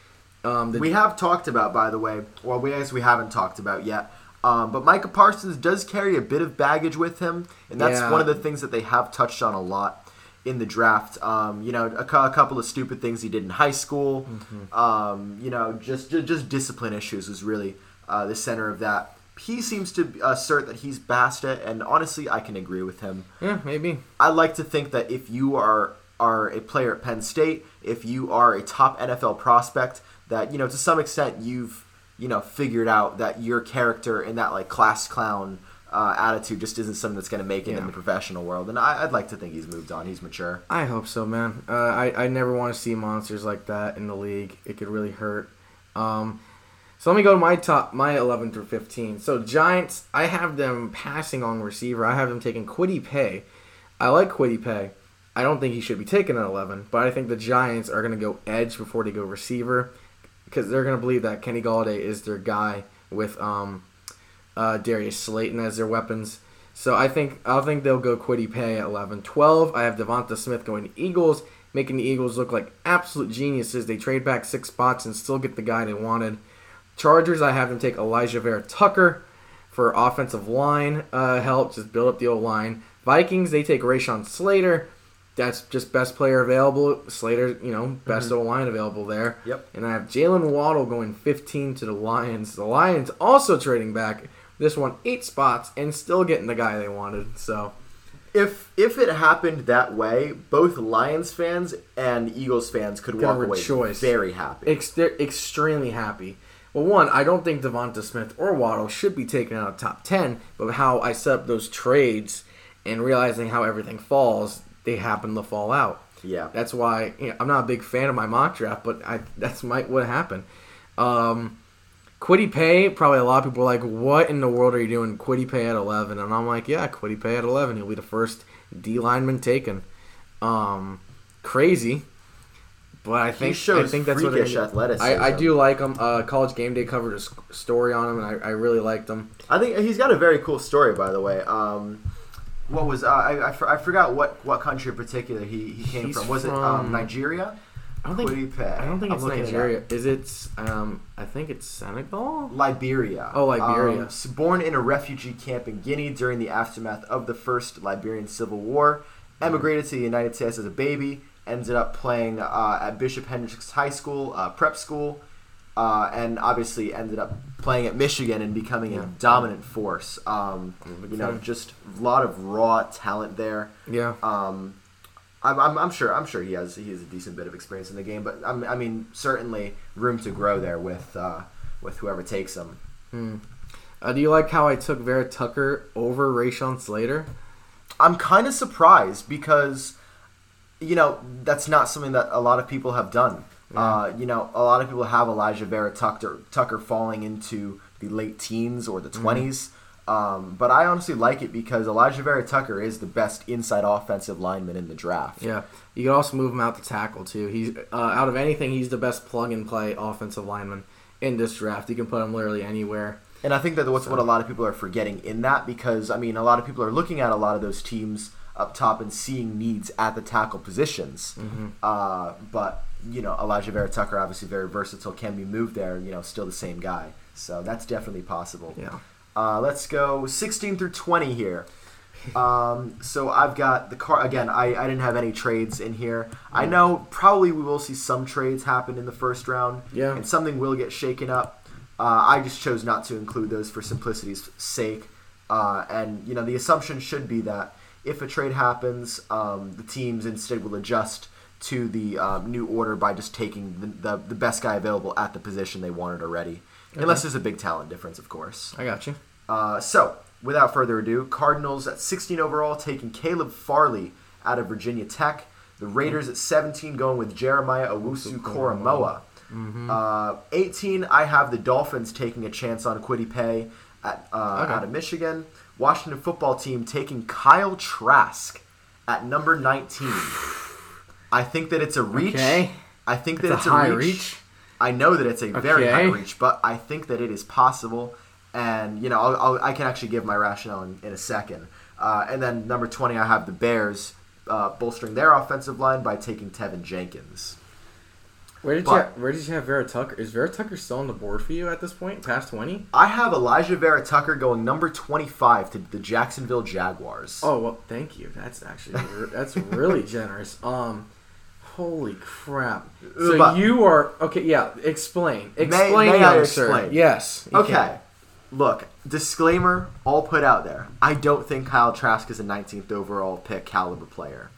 Um, the, We have talked about, by the way, well, we I guess we haven't talked about yet. Um, but Micah Parsons does carry a bit of baggage with him, and that's Yeah. one of the things that they have touched on a lot in the draft. Um, you know, a, a couple of stupid things he did in high school. Um, you know, just, just just discipline issues was really uh, the center of that. He seems to assert that he's Basta, and honestly, I can agree with him. yeah, maybe. I like to think that if you are are a player at Penn State, if you are a top NFL prospect, that you know to some extent you've you know figured out that your character and that like class clown uh, attitude just isn't something that's going to make it in the professional world. And I, I'd like to think he's moved on. He's mature. I hope so, man. Uh, I I never want to see monsters like that in the league. It could really hurt. Um, so let me go to my top, my 11 through 15. So Giants, I have them passing on receiver. I have them taking Kwity Paye. I like Kwity Paye. I don't think he should be taken at 11, but I think the Giants are going to go edge before they go receiver because they're to believe that Kenny Golladay is their guy with um, uh, Darius Slayton as their weapons. So I think I think they'll go Kwity Paye at 11. 12, I have DeVonta Smith going to Eagles, making the Eagles look like absolute geniuses. They trade back six spots and still get the guy they wanted. Chargers, I have them take Elijah Vera Tucker for offensive line uh, help, just build up the old line. Vikings, they take Rashawn Slater. That's just best player available. Slater, you know, best mm-hmm. O line available there. Yep. And I have Jaylen Waddle going 15 to the Lions. The Lions also trading back this one eight spots and still getting the guy they wanted. So If if it happened that way, both Lions fans and Eagles fans could walk away rejoice. very happy. ex- extremely happy. Well, one, I don't think DeVonta Smith or Waddle should be taken out of top 10, but how I set up those trades and realizing how everything falls, they happen to fall out. yeah. That's why you know, I'm not a big fan of my mock draft, but I that's might what happened. Um, Kwity Paye, probably a lot of people are like, "What in the world are you doing, Kwity Paye at 11?" And I'm like, "Yeah, Kwity Paye at 11. He'll be the first D lineman taken." Um, crazy, but I think I think that's what gonna do. I, I do like him. Uh, College Game Day covered a story on him, and I, I really liked him. I think he's got a very cool story, by the way. Um, what was uh, I, I, for- I forgot what, what country in particular he, he came He's from? Was it um, Nigeria? I don't think I don't think I'm it's looking it. Nigeria. Is it? Um, I think it's Senegal. Liberia. Oh, Liberia. Um, born in a refugee camp in Guinea during the aftermath of the first Liberian Civil War, emigrated to the United States as a baby, ended up playing uh, at Bishop Hendricken High School, uh, prep school, uh, and obviously ended up playing at Michigan and becoming Yeah. a dominant force. Um, you know, just a lot of raw talent there. Yeah. Um, I'm, I'm, I'm sure I'm sure he has he has a decent bit of experience in the game, but I'm, I mean certainly room to grow there with uh, with whoever takes him. Hmm. Uh, do you like how I took Vera Tucker over Rashawn Slater? I'm kind of surprised because you know that's not something that a lot of people have done. Uh, you know, a lot of people have Elijah Vera Tucker Tucker falling into the late teens or the 20s. Um, but I honestly like it because Elijah Vera Tucker is the best inside offensive lineman in the draft. Yeah. You can also move him out to tackle too. He's uh, out of anything, he's the best plug and play offensive lineman in this draft. You can put him literally anywhere. And I think that what's what a lot of people are forgetting in that because I mean a lot of people are looking at a lot of those teams up top and seeing needs at the tackle positions. Uh, but you know Elijah Vera Tucker obviously very versatile, can be moved there. You know, still the same guy. So that's definitely possible. Yeah. Uh, let's go 16 through 20 here. Um, so I've got the car again. I, I didn't have any trades in here. I know probably we will see some trades happen in the first round. Yeah. And something will get shaken up. Uh, I just chose not to include those for simplicity's sake. Uh, and you know, the assumption should be that if a trade happens, um, the teams instead will adjust to the um, new order by just taking the, the, the best guy available at the position they wanted already. Unless there's a big talent difference, of course. I got you. Uh, so, without further ado, Cardinals at 16 overall taking Caleb Farley out of Virginia Tech. The Raiders at 17 going with Jeremiah Owusu Koramoah. Uh, 18, I have the Dolphins taking a chance on Kwity Paye at, uh, Okay. out of Michigan. Washington football team taking Kyle Trask at number 19. I think that it's a reach. Okay. I think that It's it's a high reach. reach. I know that it's a very high reach, but I think that it is possible. And, you know, I'll, I'll, I can actually give my rationale in, in a second. Uh, and then number 20, I have the Bears uh, bolstering their offensive line by taking Teven Jenkins. Where did But- you have, where did you have Vera Tucker? Is Vera Tucker still on the board for you at this point? Past twenty? I have Elijah Vera Tucker going number 25 to the Jacksonville Jaguars. Oh well, thank you. That's actually that's really generous. Um, holy crap! So But- you are okay? Yeah, explain. May- Explain, may I young sir. explain? Yes. Okay. can. Look, disclaimer all put out there. I don't think Kyle Trask is a 19th overall pick caliber player.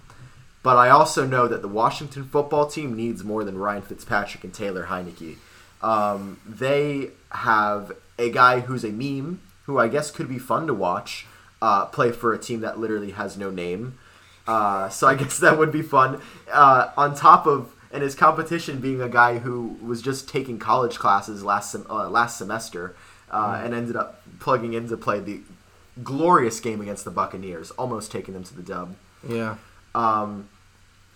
But I also know that the Washington football team needs more than Ryan Fitzpatrick and Taylor Heinicke. Um, they have a guy who's a meme, who I guess could be fun to watch, uh, play for a team that literally has no name. Uh, so I guess that would be fun. Uh, on top of and his competition being a guy who was just taking college classes last sem- uh, last semester uh, and ended up plugging in to play the glorious game against the Buccaneers, almost taking them to the dub. Yeah. Um,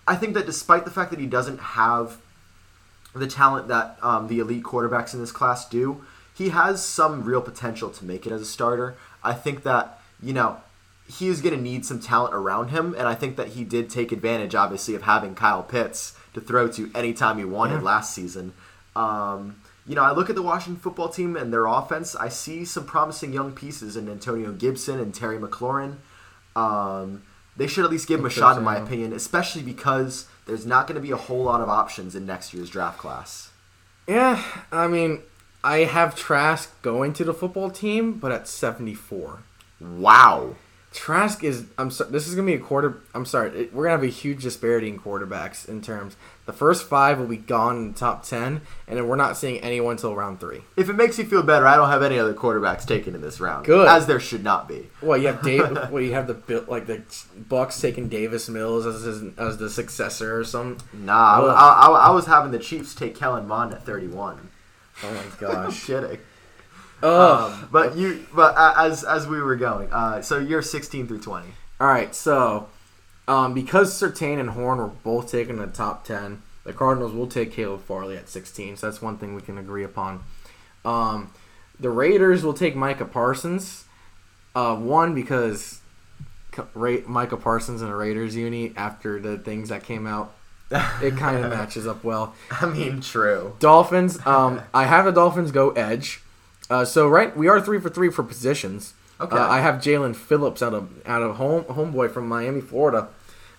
I think that despite the fact that he doesn't have the talent that um, the elite quarterbacks in this class do, he has some real potential to make it as a starter. I think that, you know, he is going to need some talent around him, and I think that he did take advantage, obviously, of having Kyle Pitts to throw to anytime he wanted Yeah. last season. Um, you know, I look at the Washington football team and their offense. I see some promising young pieces in Antonio Gibson and Terry McLaurin. Um, they should at least give him a shot, in my opinion, especially because there's not going to be a whole lot of options in next year's draft class. Yeah. I mean, I have Trask going to the football team, but at seventy four. Wow. Trask is. I'm sorry. This is gonna be a quarter. I'm sorry. It, we're gonna have a huge disparity in quarterbacks in terms. The first five will be gone in the top ten, and then we're not seeing anyone until round three. If it makes you feel better, I don't have any other quarterbacks taken in this round. Good. As there should not be. Well, you have Dave. well, you have the Bill- like the Bucks taking Davis Mills as his, as the successor or some. Nah, I, I, I, I was having the Chiefs take Kellen Mond at 31. Oh my gosh. kidding. Ugh. Um, but you, but uh, as as we were going, uh, so you're 16 through 20. All right, so um, because Surtain and Horn were both taken in the top ten, the Cardinals will take Caleb Farley at 16. So that's one thing we can agree upon. Um, the Raiders will take Micah Parsons. Uh, one because Ca- Ra- Micah Parsons and the Raiders uni after the things that came out, it kind of matches up well. I mean, true. Dolphins. Um, I have the Dolphins go edge. Uh, so right, we are three for three for positions. Okay. Uh, I have Jaelan Phillips out of out of home homeboy from Miami, Florida,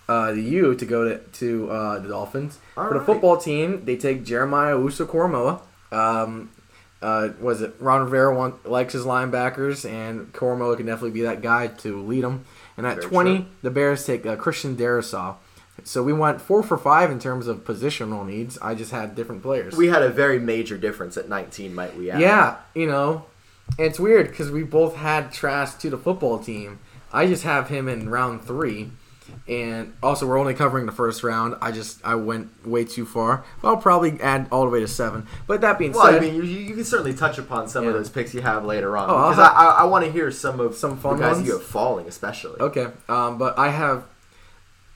uh, the U to go to to uh, the Dolphins. All for the football team, they take Jeremiah Owusu Koramoah. Um, uh, was it Ron Rivera want, likes his linebackers, and Koramoah can definitely be that guy to lead them. And at Very twenty, true. the Bears take uh, Christian Darrisaw. So we went four for five in terms of positional needs. I just had different players. We had a very major difference at 19, might we add? Yeah, you know, it's weird because we both had Trask to the football team. I just have him in round three, and also we're only covering the first round. I just I went way too far. I'll probably add all the way to seven. But that being Well, said, I mean, you, you can certainly touch upon some of those picks you have later on Oh, because have- I, I, I want to hear some of Some fun guys ones? you have falling, especially. okay. Um, but I have,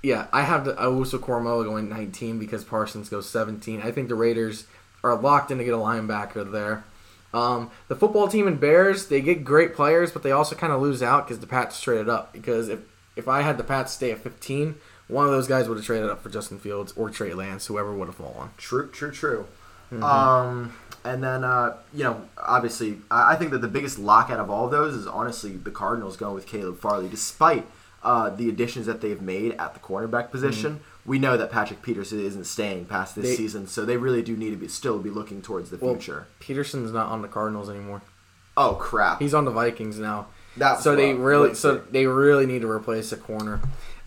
yeah, I have the Owusu Koramoah going 19 because Parsons goes 17. I think the Raiders are locked in to get a linebacker there. Um, the football team and Bears, they get great players, but they also kind of lose out because the Pats traded up. Because if if I had the Pats stay at 15, one of those guys would have traded up for Justin Fields or Trey Lance, whoever would have fallen. True, true, true. Mm-hmm. Um, and then uh, you know, obviously, I I think that the biggest lock out of all of those is honestly the Cardinals going with Caleb Farley, despite uh, the additions that they've made at the cornerback position, we know that Patrick Peterson isn't staying past this Mm-hmm. They- season, so they really do need to be still be looking towards the Well, future. Peterson's not on the Cardinals anymore. Oh crap! He's on the Vikings now. That's so they really so they really need to replace a corner.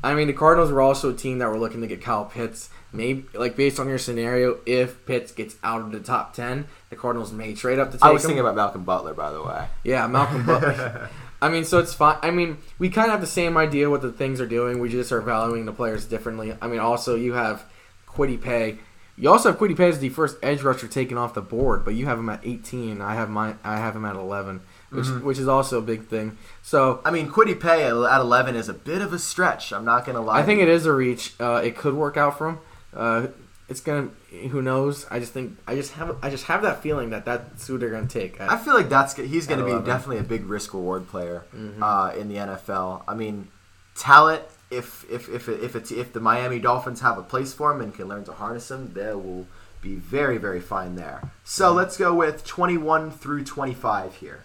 I mean, the Cardinals were also a team that were looking to get Kyle Pitts. Maybe like based on your scenario, if Pitts gets out of the top ten, the Cardinals may trade up to take I was him. thinking about Malcolm Butler, by the way. Yeah, Malcolm Butler. I mean, so it's fine. I mean, we kind of have the same idea what the things are doing. We just are valuing the players differently. I mean, also you have Kwity Paye. You also have Kwity Paye as the first edge rusher taken off the board, but you have him at 18. I have my I have him at 11, which Mm-hmm. which is also a big thing. So I mean, Kwity Paye at at 11 is a bit of a stretch. I'm not gonna lie. I think it is a reach. Uh, it could work out for him. Uh, it's gonna. Who knows? I just think. I just have. I just have that feeling that that's who they're gonna take. I feel like that's he's going to be 11. definitely a big risk reward player Mhm. uh, in the NFL. I mean, talent. If if if if it's if the Miami Dolphins have a place for him and can learn to harness him, they will be very very fine there. So Mm-hmm. let's go with 21 through 25 here.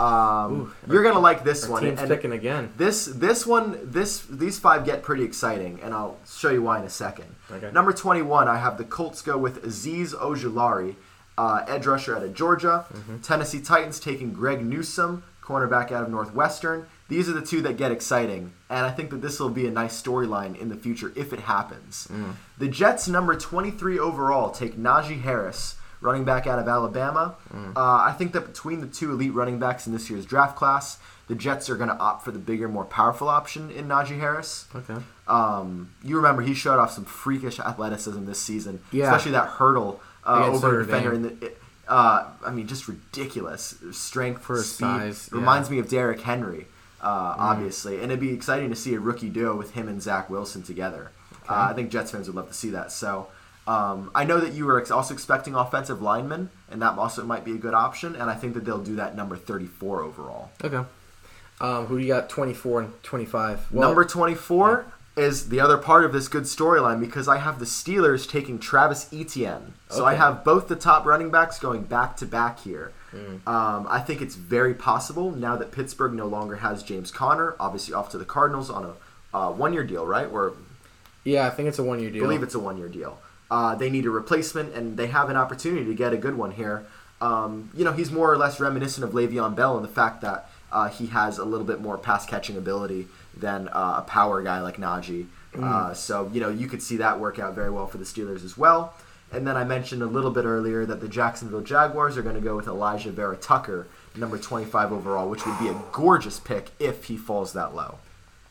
Um, Ooh, you're gonna like this one. team's and- picking again. This this one this these five get pretty exciting, and I'll show you why in a second. Okay. Number twenty one, I have the Colts go with Azeez Ojulari, uh, edge rusher out of Georgia. Mm-hmm. Tennessee Titans taking Greg Newsome, cornerback out of Northwestern. These are the two that get exciting, and I think that this will be a nice storyline in the future if it happens. Mm. The Jets, number twenty three overall, take Najee Harris. Running back out of Alabama. Mm. Uh, I think that between the two elite running backs in this year's draft class, the Jets are going to opt for the bigger, more powerful option in Najee Harris. Okay. Um, you remember he showed off some freakish athleticism this season, Yeah. especially that hurdle uh, over a defender. In the, it- uh, I mean, just ridiculous strength For speed. size, yeah. Reminds me of Derrick Henry, uh, Mm. obviously, and it'd be exciting to see a rookie duo with him and Zach Wilson together. Uh, I think Jets fans would love to see that. So. Um, I know that you were ex- also expecting offensive linemen, and that also might be a good option. And I think that they'll do that number 34 overall. Okay. Um, who do you got? Twenty four and twenty five. Number 24 is the other part of this good storyline because I have the Steelers taking Travis Etienne. So I have both the top running backs going back to back here. Mm. Um, I think it's very possible now that Pittsburgh no longer has James Conner, obviously off to the Cardinals on a uh, one year deal, right? Or Yeah, I think it's a one year I deal. believe it's a one year deal. Uh, they need a replacement, and they have an opportunity to get a good one here. Um, you know, he's more or less reminiscent of Le'Veon Bell in the fact that uh, he has a little bit more pass catching ability than uh, a power guy like Najee. Uh, so, you know, you could see that work out very well for the Steelers as well. And then I mentioned a little bit earlier that the Jacksonville Jaguars are going to go with Elijah Vera Tucker, number 25 overall, which would be a gorgeous pick if he falls that low.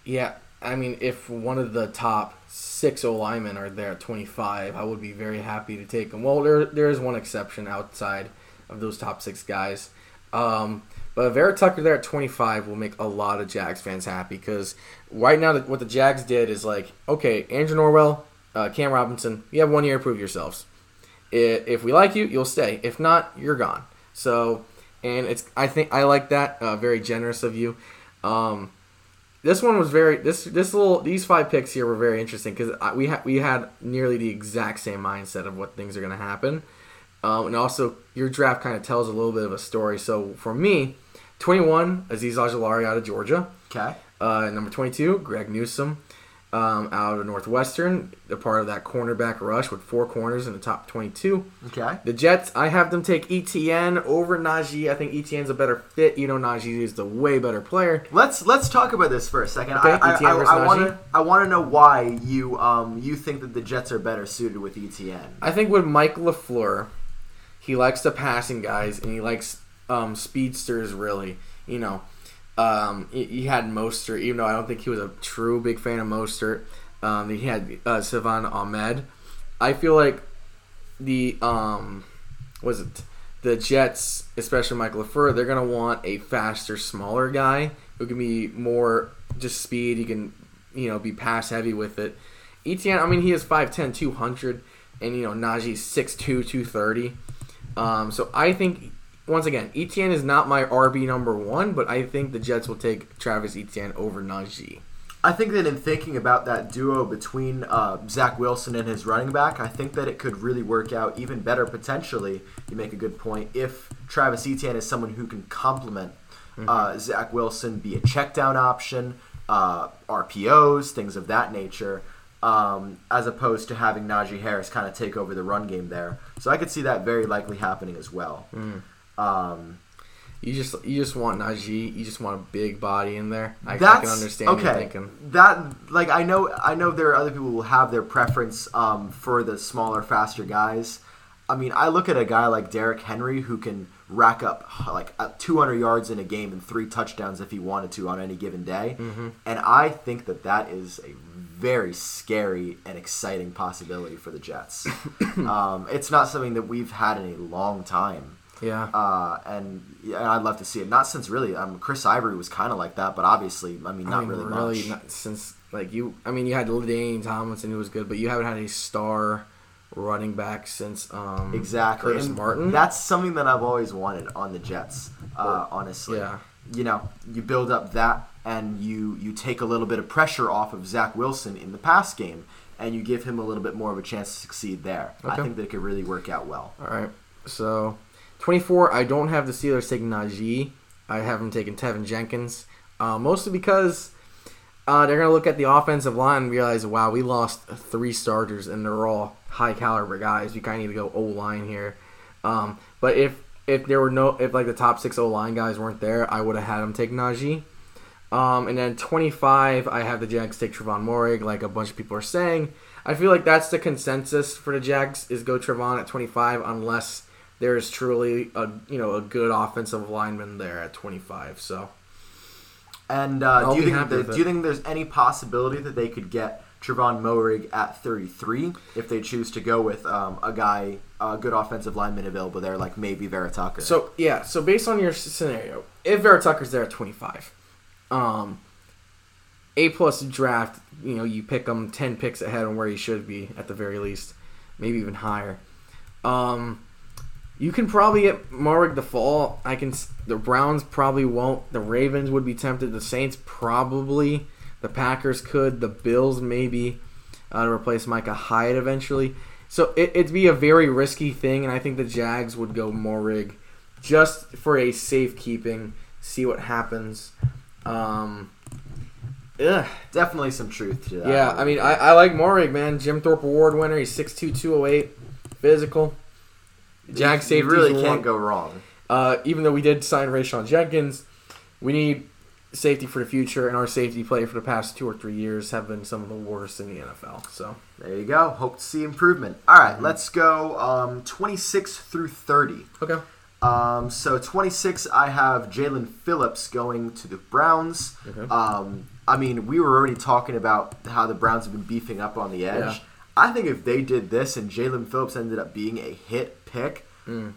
Yeah, I mean, if one of the top six O linemen are there at 25, I would be very happy to take him. Well, there there is one exception outside of those top six guys. Um, but Vera Tucker there at 25 will make a lot of Jags fans happy because right now what the Jags did is like, okay, Andrew Norwell, uh, Cam Robinson, you have one year to prove yourselves. If we like you, you'll stay. If not, you're gone. So, and it's I think I like that. Uh, very generous of you. Um, this one was very this this little these five picks here were very interesting because we had we had nearly the exact same mindset of what things are going to happen, um, and also your draft kind of tells a little bit of a story. So for me, twenty one Azeez Ojulari out of Georgia, Okay? uh, number twenty two Greg Newsome um, out of Northwestern, they're part of that cornerback rush with four corners in the top twenty two. Okay. The Jets, I have them take Etienne over Najee. I think Etienne's a better fit. You know, Najee is the way better player. Let's let's talk about this for a second. Okay, I, I, Etienne versus I, want to I want to know why you um you think that the Jets are better suited with Etienne. I think with Mike LaFleur, he likes the passing guys and he likes um, speedsters. Really, you know, um, he, had Mostert, even though I don't think he was a true big fan of Mostert. Um, he had uh, Salvon Ahmed. I feel like the um, was it the Jets, especially Mike LaFleur, they're gonna want a faster, smaller guy who can be more just speed. He can, you know, be pass heavy with it. Etienne, I mean, he is 5'10", 200, and you know Najee's 6'2", 230. Um, so I think once again, Etienne is not my RB number one, but I think the Jets will take Travis Etienne over Najee. I think that in thinking about that duo between uh, Zach Wilson and his running back, I think that it could really work out even better potentially. You make a good point. If Travis Etienne is someone who can complement uh, Zach Wilson, be a check down option, uh, RPOs, things of that nature, um, as opposed to having Najee Harris kind of take over the run game there. So I could see that very likely happening as well. Um, You just you just want Najee. You just want a big body in there. I, I can understand okay. That like I know I know there are other people who will have their preference um, for the smaller, faster guys. I mean, I look at a guy like Derrick Henry who can rack up like uh, 200 yards in a game and three touchdowns if he wanted to on any given day, Mm-hmm. and I think that that is a very scary and exciting possibility for the Jets. um, it's not something that we've had in a long time. Yeah. Uh, and yeah, I'd love to see it. Not since really, um, Chris Ivory was kind of like that, but obviously, I mean, not I mean, really, really much. not since like you. I mean, you had LaDainian Tomlinson who was good, but you haven't had a star running back since um exactly. Curtis And Martin. That's something that I've always wanted on the Jets. Uh, honestly, yeah. You know, you build up that, and you you take a little bit of pressure off of Zach Wilson in the pass game, and you give him a little bit more of a chance to succeed there. I think that it could really work out well. All right. So, 24, I don't have the Steelers taking Najee. I have them taking Teven Jenkins. Uh, mostly because uh, they're going to look at the offensive line and realize, wow, we lost three starters and they're all high caliber guys. We kind of need to go O line here. Um, but if if there were no, if like the top six O line guys weren't there, I would have had them take Najee. Um, and then 25, I have the Jags take Trevon Moehrig, like a bunch of people are saying. I feel like that's the consensus for the Jags is go Trevon at 25, unless there is truly a you know a good offensive lineman there at 25. So And uh, do you think that, do you think there's any possibility that they could get Trevon Moehrig at 33 if they choose to go with um, a guy, a good offensive lineman available there, like maybe Vera Tucker? so yeah, so based on your scenario, if Vera Tucker's there at 25, um, A plus draft, you know you pick him 10 picks ahead on where he should be at the very least, maybe even higher. Um, you can probably get Moehrig the fall. I can. The Browns probably won't. The Ravens would be tempted. The Saints probably. The Packers could. The Bills maybe uh, to replace Micah Hyde eventually. So it, it'd be a very risky thing, and I think the Jags would go Moehrig just for a safekeeping. See what happens. Um, ugh. definitely some truth to that. Yeah, I mean, I, I like Moehrig, man. Jim Thorpe Award winner. He's 6'2", 208, physical. You safety really can't go wrong. Uh, even though we did sign Rayshawn Jenkins, we need safety for the future, and our safety play for the past two or three years have been some of the worst in the NFL. So There you go. Hope to see improvement. All right, Mm-hmm. let's go um, 26 through 30. okay, Um, so 26, I have Jaelan Phillips going to the Browns. Okay. Um, I mean, we were already talking about how the Browns have been beefing up on the edge. Yeah. I think if they did this and Jaelan Phillips ended up being a hit pick, Mm.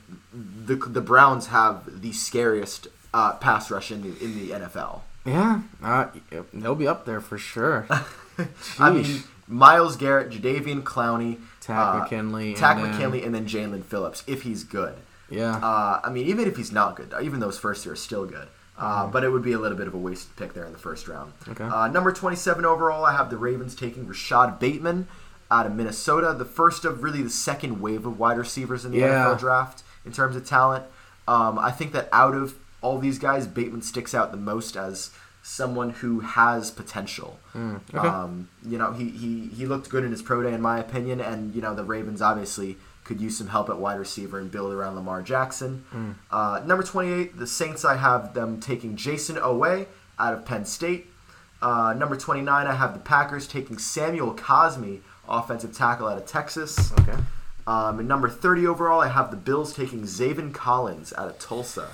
the the Browns have the scariest uh, pass rush in the in the NFL. yeah, uh, they'll be up there for sure. I mean, Myles Garrett, Jadeveon Clowney, Takk uh, McKinley, Takk and then- McKinley, and then Jaelan Phillips if he's good. yeah, Uh, I mean, even if he's not good, even though his first year is still good, uh, but it would be a little bit of a wasted pick there in the first round. Okay. Uh, number 27 overall, I have the Ravens taking Rashod Bateman out of Minnesota, the first of really the second wave of wide receivers in the Yeah. NFL draft in terms of talent. Um, I think that out of all these guys, Bateman sticks out the most as someone who has potential. Mm, okay. Um, you know, he, he, he looked good in his pro day, in my opinion, and, you know, the Ravens obviously could use some help at wide receiver and build around Lamar Jackson. Mm. Uh, number 28, the Saints, I have them taking Jayson Oweh out of Penn State. Uh, number 29, I have the Packers taking Samuel Cosmi, offensive tackle out of Texas. okay. Um, and number 30 overall, I have the Bills taking Zaven Collins out of Tulsa.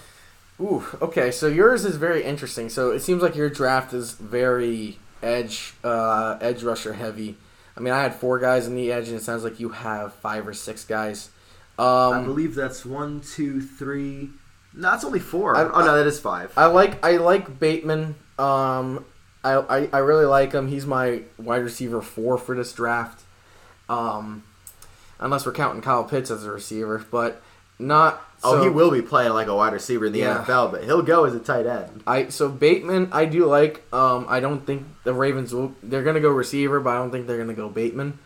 Ooh, okay. So yours is very interesting. So it seems like your draft is very edge, uh, edge rusher heavy. I mean, I had four guys in the edge, and it sounds like you have five or six guys. I Um, believe that's one, two, three. No, it's only four. I- oh, no, that is five. I like I like Bateman. Um, I, I I really like him. He's my wide receiver four for this draft. Um, unless we're counting Kyle Pitts as a receiver, but not. oh, so- he will be playing like a wide receiver in the Yeah. NFL, but he'll go as a tight end. I so Bateman I do like. Um, I don't think the Ravens will. They're gonna go receiver, but I don't think they're gonna go Bateman.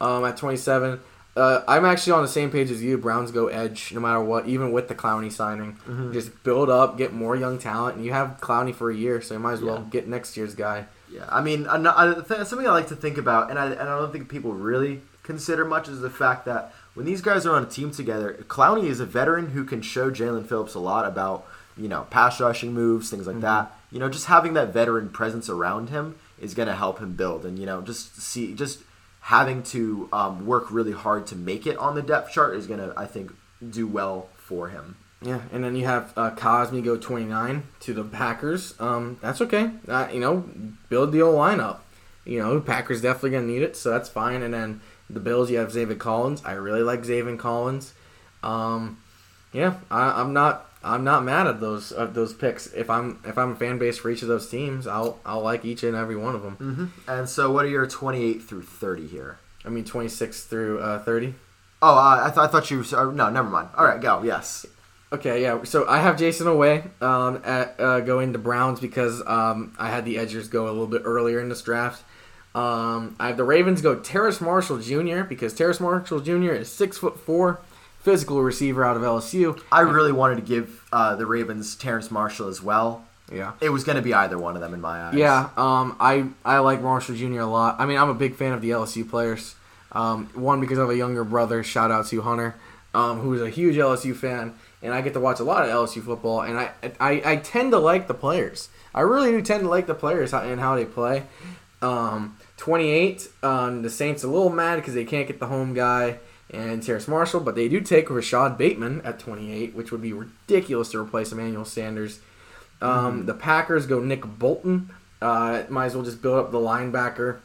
Um, at 27, Uh, I'm actually on the same page as you. Browns go edge no matter what, even with the Clowney signing. Mm-hmm. Just build up, get more young talent, and you have Clowney for a year, so you might as well Yeah. get next year's guy. Yeah, I mean, th- something I like to think about, and I, and I don't think people really consider much, is the fact that when these guys are on a team together, Clowney is a veteran who can show Jaelan Phillips a lot about, you know, pass rushing moves, things like that. You know, just having that veteran presence around him is going to help him build, and you know, just see, just having to um, work really hard to make it on the depth chart is going to, I think, do well for him. Yeah, and then you have uh, Cosmi go 29 to the Packers. Um, that's okay. Uh, you know, build the old lineup. You know, Packers definitely gonna need it, so that's fine. And then the Bills, you have Zaven Collins. I really like Zaven Collins. Um, yeah, I, I'm not I'm not mad at those uh, those picks. If I'm if I'm a fan base for each of those teams, I'll I'll like each and every one of them. hmm And so, what are your 28 through 30 here? I mean, 26 through uh, 30. Oh, uh, I, th- I thought you. Uh, no, never mind. All right, go. Yes. Okay, yeah. So I have Jayson Oweh um, at uh, going to Browns because um, I had the Edgers go a little bit earlier in this draft. Um, I have the Ravens go Terrace Marshall Jr. because Terrace Marshall Jr. is six foot four, physical receiver out of LSU. I really wanted to give uh, the Ravens Terrace Marshall as well. Yeah. It was going to be either one of them in my eyes. Yeah, um, I I like Marshall Jr. a lot. I mean, I'm a big fan of the LSU players. Um, one because I have a younger brother. Shout out to Hunter, um, who is a huge LSU fan, and I get to watch a lot of LSU football. And I I, I tend to like the players. I really do tend to like the players and how they play. Um, 28, um, the Saints a little mad because they can't get the home guy and Terrace Marshall, but they do take Rashod Bateman at 28, which would be ridiculous to replace Emmanuel Sanders. Um, The Packers go Nick Bolton. Uh, might as well just build up the linebacker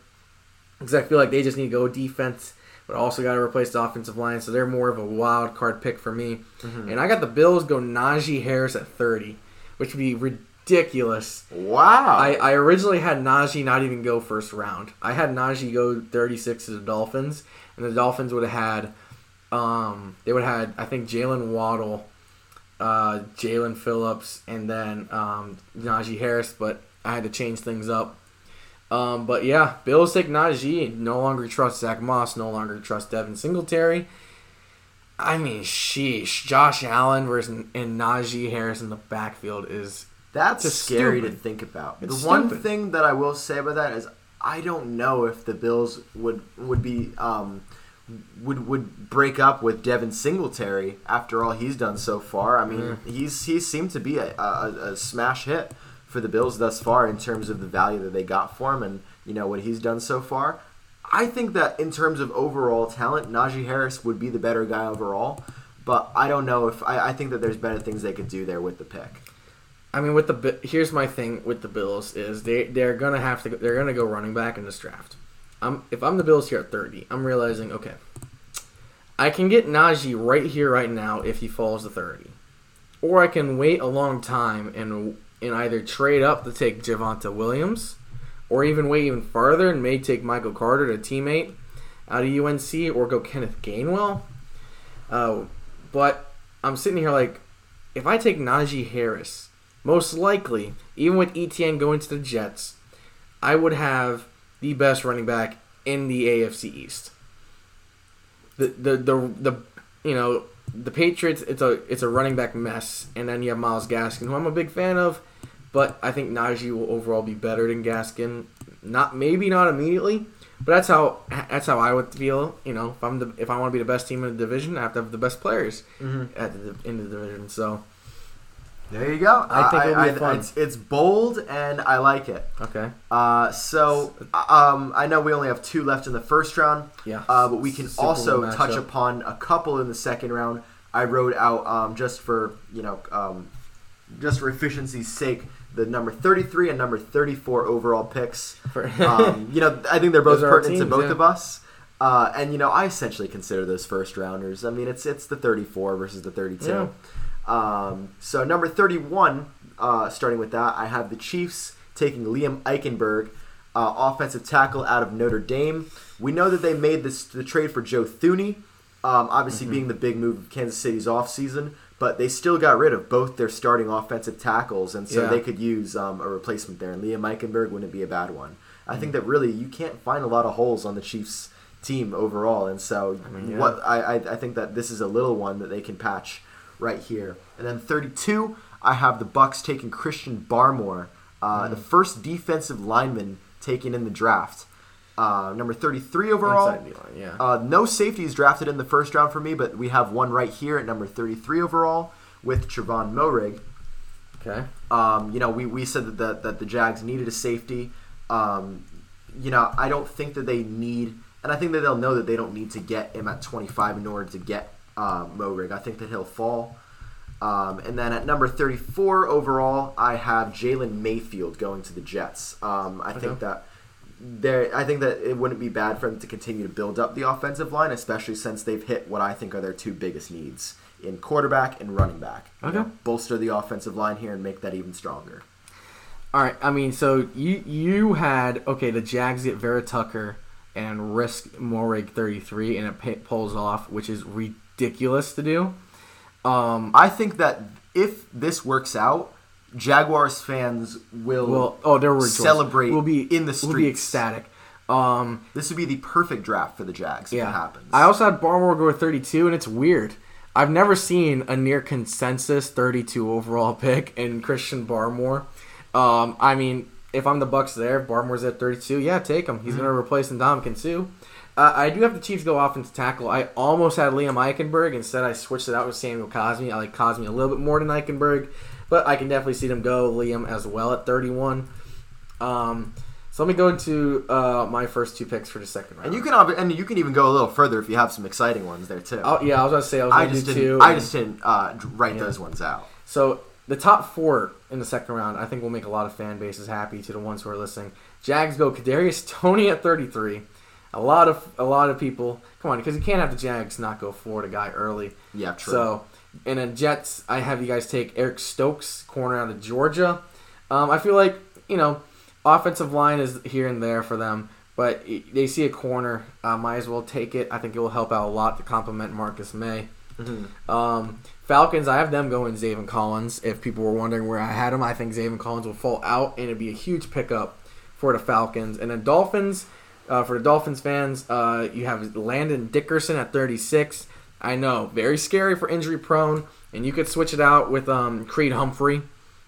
because I feel like they just need to go defense, but also got to replace the offensive line. So they're more of a wild card pick for me. And I got the Bills go Najee Harris at 30, which would be ridiculous. Wow. I, I originally had Najee not even go first round. I had Najee go 36 to the Dolphins, and the Dolphins would have had, um, they would have had, I think, Jaylen Waddle, uh, Jaelan Phillips, and then um, Najee Harris, but I had to change things up. Um, but yeah, Bills take Najee. No longer trust Zach Moss. No longer trust Devin Singletary. I mean, sheesh. Josh Allen versus and Najee Harris in the backfield is That's scary stupid. to think about. It's the one stupid. thing that I will say about that is I don't know if the Bills would would be um, would would break up with Devin Singletary after all he's done so far. I mean, he's he's seemed to be a, a, a smash hit for the Bills thus far in terms of the value that they got for him and you know what he's done so far. I think that in terms of overall talent, Najee Harris would be the better guy overall. But I don't know if I, I think that there's better things they could do there with the pick. I mean, with the here's my thing with the Bills is they they're gonna have to they're gonna go running back in this draft. I'm if I'm the Bills here at 30, I'm realizing okay, I can get Najee right here right now if he falls to 30, or I can wait a long time and and either trade up to take Javonte Williams, or even wait even farther and may take Michael Carter, a teammate out of UNC, or go Kenneth Gainwell. Uh, but I'm sitting here like, if I take Najee Harris, most likely, even with Etienne going to the Jets, I would have the best running back in the AFC East. The the the, the you know the Patriots it's a it's a running back mess, and then you have Myles Gaskin, who I'm a big fan of, but I think Najee will overall be better than Gaskin. Not maybe not immediately, but that's how that's how I would feel. You know, if I'm the if I want to be the best team in the division, I have to have the best players mm-hmm. at the, in the division. So There you go. I think it'll be fun. It's, it's bold and I like it. okay, Uh, so um, I know we only have two left in the first round, yeah. uh, but we can Super also touch upon a couple in the second round. I wrote out um, just for you know um, just for efficiency's sake the number 33 and number 34 overall picks. For- um, you know, I think they're both Those are our pertinent to both yeah. of us. Uh, and you know, I essentially consider those first rounders. I mean, it's it's the 34 versus the 32. Yeah. Um, so number 31, uh, starting with that, I have the Chiefs taking Liam Eichenberg, uh, offensive tackle out of Notre Dame. We know that they made this the trade for Joe Thuney, um, obviously Mm-hmm. being the big move of Kansas City's offseason, but they still got rid of both their starting offensive tackles, and so Yeah. they could use um, a replacement there. And Liam Eichenberg wouldn't be a bad one. I Mm-hmm. think that really you can't find a lot of holes on the Chiefs team overall. And so, I mean, yeah. what I, I I think that this is a little one that they can patch right here. And then 32, I have the Bucks taking Christian Barmore, uh, the first defensive lineman taken in the draft. Uh, number 33 overall. Line, yeah. Uh, no safeties drafted in the first round for me, but we have one right here at number 33 overall with Trevon Moehrig. okay. Um, you know, we, we said that the, that the Jags needed a safety. Um, you know, I don't think that they need, and I think that they'll know that they don't need to get him at 25 in order to get uh, Moehrig. I think that he'll fall. Um, and then at number 34 overall, I have Jalen Mayfield going to the Jets. Um, I Okay. think that there, I think that it wouldn't be bad for them to continue to build up the offensive line, especially since they've hit what I think are their two biggest needs in quarterback and running back. You Okay. know, bolster the offensive line here and make that even stronger. All right. I mean, so you you had okay. The Jags get Vera Tucker and risk Moehrig thirty three, and it pulls off, which is ridiculous to do. Um, I think that if this works out, Jaguars fans will. well, oh, they're. Celebrate We'll be in the We'll be ecstatic. Um, this would be the perfect draft for the Jags if yeah. it happens. I also had Barmore go with thirty two, and it's weird. I've never seen a near consensus thirty two overall pick in Christian Barmore. Um, I mean, if I'm the Bucks there, Barmore's at 32. Yeah, take him. He's going to replace Ndamukong Suh. Uh, I do have the Chiefs go offensive tackle. I almost had Liam Eichenberg. Instead, I switched it out with Samuel Cosmi. I like Cosmi a little bit more than Eichenberg, but I can definitely see them go Liam as well at 31. Um, so let me go into uh, my first two picks for the second round. and you can ob- and you can even go a little further if you have some exciting ones there too. Oh, yeah, I was going to say I was I going to just do didn't. two. I just didn't uh, write Yeah. those ones out. So the top four in the second round, I think will make a lot of fan bases happy to the ones who are listening. Jags go Kadarius Toney at 33. A lot of a lot of people come on because you can't have the Jags not go Florida guy early. Yeah, true. So and then Jets, I have you guys take Eric Stokes, corner out of Georgia. Um, I feel like you know offensive line is here and there for them, but they see a corner, uh, might as well take it. I think it will help out a lot to complement Marcus Maye. Mhm. Um, Falcons, I have them going Zaven Collins. If people were wondering where I had him, I think Zaven Collins will fall out, and it'd be a huge pickup for the Falcons. And then Dolphins, uh, for the Dolphins fans, uh, you have Landon Dickerson at 36. I know, very scary for injury prone, and you could switch it out with um, Creed Humphrey.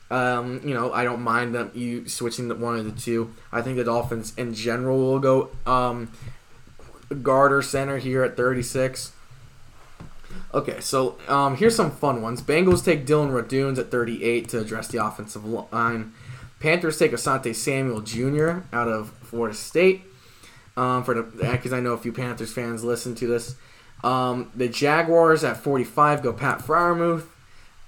Um, you know, I don't mind them you switching the one of the two. I think the Dolphins in general will go um, guard or center here at 36. Okay, so um, here's some fun ones. Bengals take Dillon Radunz at 38 to address the offensive line. Panthers take Asante Samuel Jr. out of Florida State. Um, for the because I know a few Panthers fans listen to this. Um, the Jaguars at 45 go Pat Freiermuth.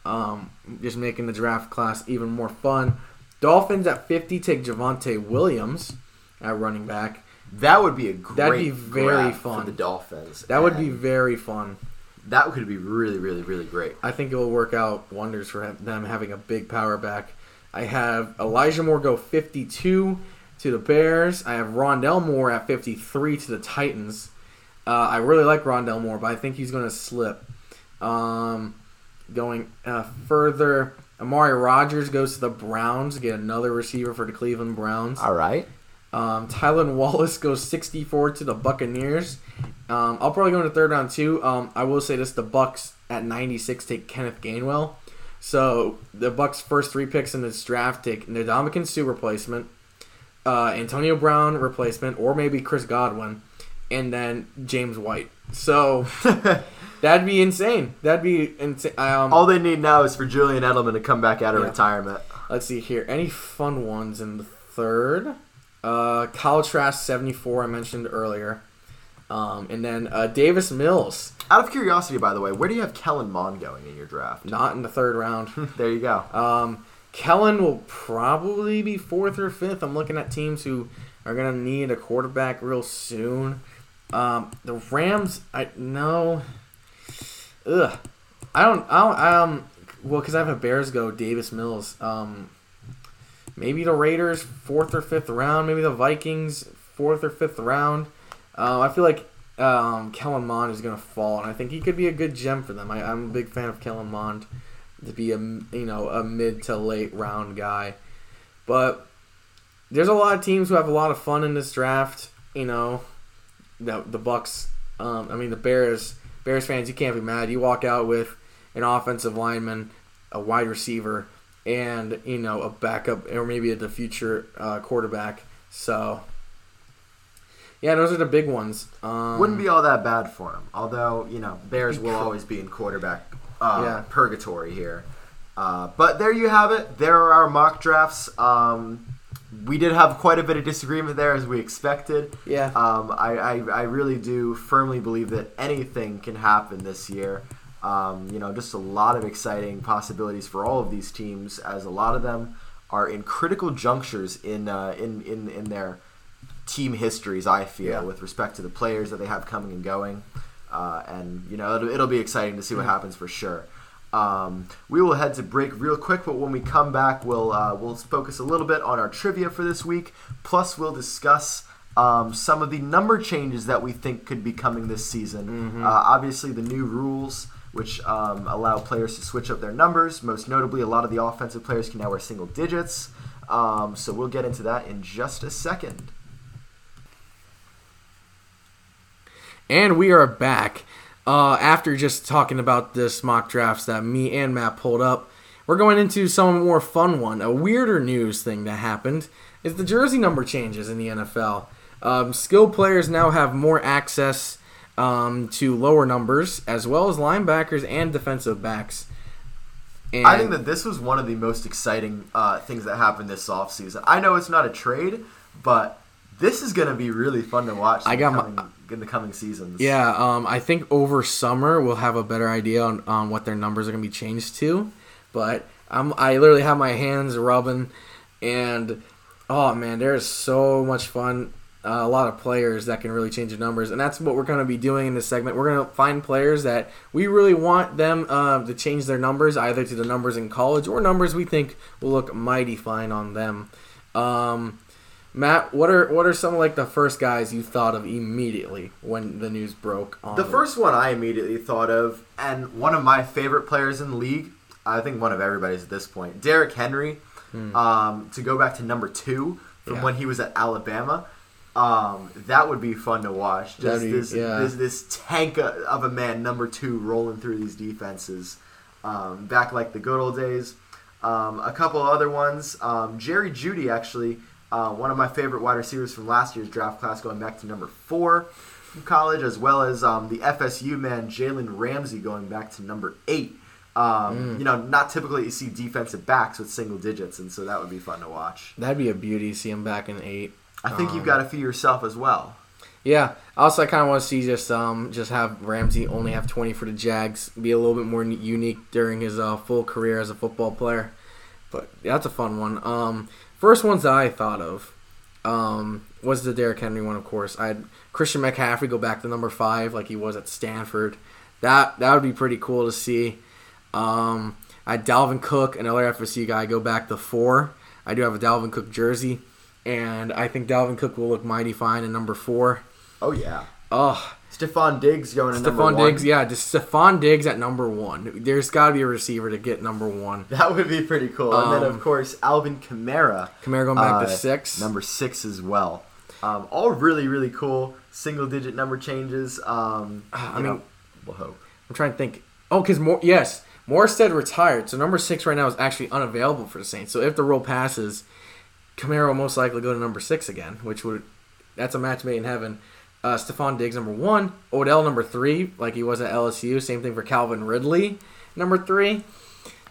Um, just making the draft class even more fun. Dolphins at 50 take Javonte Williams at running back. that would be a great. That'd be very fun. for the Dolphins. That would be very fun. That could be really, really, really great. I think it will work out wonders for them having a big power back. I have Elijah Moore go 52 to the Bears. I have Rondale Moore at 53 to the Titans. Uh, I really like Rondale Moore, but I think he's going to slip. Um, going uh, further, Amari Rodgers goes to the Browns, get another receiver for the Cleveland Browns. All right. Um, Tylan Wallace goes 64 to the Buccaneers. Um, I'll probably go in the third round too. Um, I will say this: the Bucks at 96 take Kenneth Gainwell. So the Bucks' first three picks in this draft take Ndamukong Suh replacement, uh, Antonio Brown replacement, or maybe Chris Godwin, and then James White. So that'd be insane. That'd be insane. Um, All they need now is for Julian Edelman to come back out of Yeah. retirement. Let's see here. Any fun ones in the third? Uh, Kyle Trask, 74, I mentioned earlier. Um, and then uh, Davis Mills, Out of curiosity, by the way, where do you have Kellen Mond going in your draft? not in the third round. there you go. Um, Kellen will probably be fourth or fifth. I'm looking at teams who are going to need a quarterback real soon. Um, the Rams, I no. Ugh. I don't, I don't, um, well, because I have a Bears go Davis Mills. Um, maybe the Raiders, fourth or fifth round. Maybe the Vikings, fourth or fifth round. Uh, I feel like um, Kellen Mond is going to fall, and I think he could be a good gem for them. I, I'm a big fan of Kellen Mond to be a you know a mid to late round guy, but there's a lot of teams who have a lot of fun in this draft. You know, the the Bucks. Um, I mean the Bears. Bears fans, you can't be mad. You walk out with an offensive lineman, a wide receiver, and you know a backup or maybe a the future uh, quarterback. So yeah, those are the big ones. Um, Wouldn't be all that bad for him. Although you know, Bears will always be in quarterback uh, Yeah. purgatory here. Uh, but there you have it. There are our mock drafts. Um, we did have quite a bit of disagreement there, as we expected. Yeah. Um, I, I, I really do firmly believe that anything can happen this year. Um, you know, just a lot of exciting possibilities for all of these teams, as a lot of them are in critical junctures in uh, in, in in their team histories. I feel Yeah. with respect to the players that they have coming and going, uh, and you know, it'll, it'll be exciting to see what happens for sure. Um, we will head to break real quick, but when we come back, we'll uh, we'll focus a little bit on our trivia for this week. Plus, we'll discuss um, some of the number changes that we think could be coming this season. Uh, obviously, the new rules which um, allow players to switch up their numbers. Most notably, a lot of the offensive players can now wear single digits. Um, so we'll get into that in just a second. And we are back. Uh, after just talking about this mock drafts that me and Matt pulled up, we're going into some more fun one. A weirder news thing that happened is the jersey number changes in the NFL. Um, skilled players now have more access um, to lower numbers, as well as linebackers and defensive backs. And I think that this was one of the most exciting uh, things that happened this offseason. I know it's not a trade, but this is going to be really fun to watch I got my- in the coming seasons. Yeah, um, I think over summer we'll have a better idea on, on what their numbers are going to be changed to. But I'm, I literally have my hands rubbing, and oh man, there's so much fun. Uh, a lot of players that can really change the numbers, and that's what we're going to be doing in this segment. We're going to find players that we really want them uh, to change their numbers, either to the numbers in college or numbers we think will look mighty fine on them. Um, Matt, what are what are some of like the first guys you thought of immediately when the news broke? On The first one I immediately thought of, and one of my favorite players in the league, I think one of everybody's at this point, Derrick Henry, um, to go back to number two from Hmm. Yeah. when he was at Alabama. Um, that would be fun to watch. Just be- this, yeah. this this tank of a man, number two, rolling through these defenses, um, back like the good old days. Um, a couple other ones. Um, Jerry Jeudy, actually, uh, one of my favorite wide receivers from last year's draft class, going back to number four from college, as well as um, the FSU man Jalen Ramsey going back to number eight. Um, You know, not typically you see defensive backs with single digits, and so that would be fun to watch. That'd be a beauty. to See him back in eight. I think Um, you've got a few yourself as well. Yeah. Also, I kind of want to see just um just have Ramsey only have twenty for the Jags, be a little bit more unique during his uh, full career as a football player. But yeah, that's a fun one. Um, first ones that I thought of um was the Derrick Henry one, of course. I had Christian McCaffrey go back to number five like he was at Stanford. That that would be pretty cool to see. Um, I had Dalvin Cook, another FSU guy, go back to four. I do have a Dalvin Cook jersey, and I think Dalvin Cook will look mighty fine in number four. Oh yeah, Oh, Stefon Diggs going to number Stefon one. Diggs, yeah, just Stefon Diggs at number one. There's got to be a receiver to get number one. That would be pretty cool. and then Um, of course Alvin Kamara, Kamara going back uh, to six. number six as well. Um, all really really cool single digit number changes. Um, Ah, I mean- know, we'll hope. I'm trying to think. Oh, because more yes, Morstead retired, so number six right now is actually unavailable for the Saints. So if the rule passes, Kamara will most likely go to number six again, which would that's a match made in heaven. Uh, Stefon Diggs number one, Odell number three, like he was at LSU. Same thing for Calvin Ridley, number three.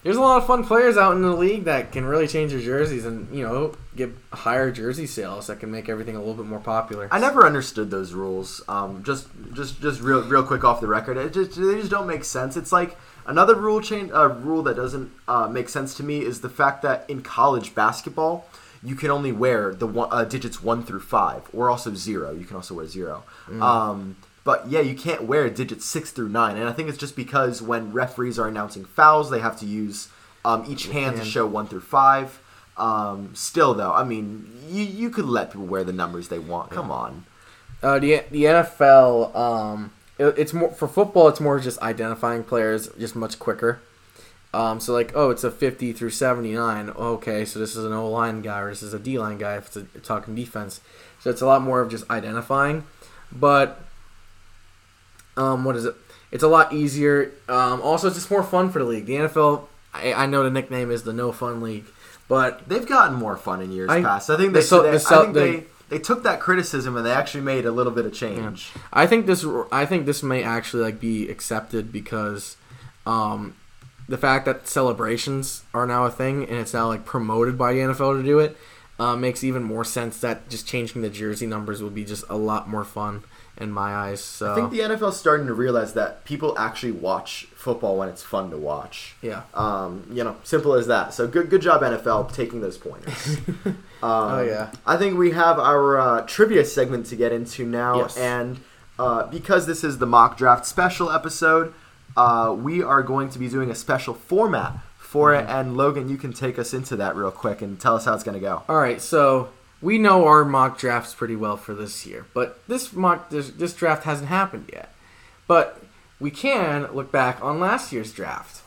There's a lot of fun players out in the league that can really change their jerseys and you know get higher jersey sales that can make everything a little bit more popular. I never understood those rules. Um, just, just, just real, real quick off the record. It just, they just don't make sense. It's like another rule change. A rule that doesn't uh, make sense to me is the fact that in college basketball, you can only wear the one, uh, digits one through five, or also zero. You can also wear zero. Um, but yeah, you can't wear digits six through nine, and I think it's just because when referees are announcing fouls, they have to use um, each hand to show one through five. Um, still, though, I mean, you you could let people wear the numbers they want. Come on. Uh, the the NFL, um, it- it's more for football. It's more just identifying players just much quicker. Um, so like, oh, it's a fifty through seventy nine. Okay, so this is an O line guy or this is a D line guy. If it's a, talking defense, so it's a lot more of just identifying. but um, what is it? It's a lot easier. Um, also, it's just more fun for the league. The NFL, I, I know the nickname is the No Fun League, but They've gotten more fun in years I- past. I think the they, so- they- the so- I think the- they, they took that criticism and they actually made a little bit of change. I think this I think this may actually like be accepted because um, the fact that celebrations are now a thing and it's now like promoted by the NFL to do it uh, makes even more sense. That just changing the jersey numbers would be just a lot more fun in my eyes. So I think the NFL's starting to realize that people actually watch football when it's fun to watch. yeah. Um, you know, simple as that. So good, good job NFL taking those pointers. um, Oh, yeah. I think we have our uh, trivia segment to get into now, Yes. and uh, because this is the mock draft special episode, uh, we are going to be doing a special format for Mm-hmm. it. And Logan, you can take us into that real quick and tell us how it's going to go. All right, so we know our mock drafts pretty well for this year, but this mock this, this draft hasn't happened yet. But we can look back on last year's draft.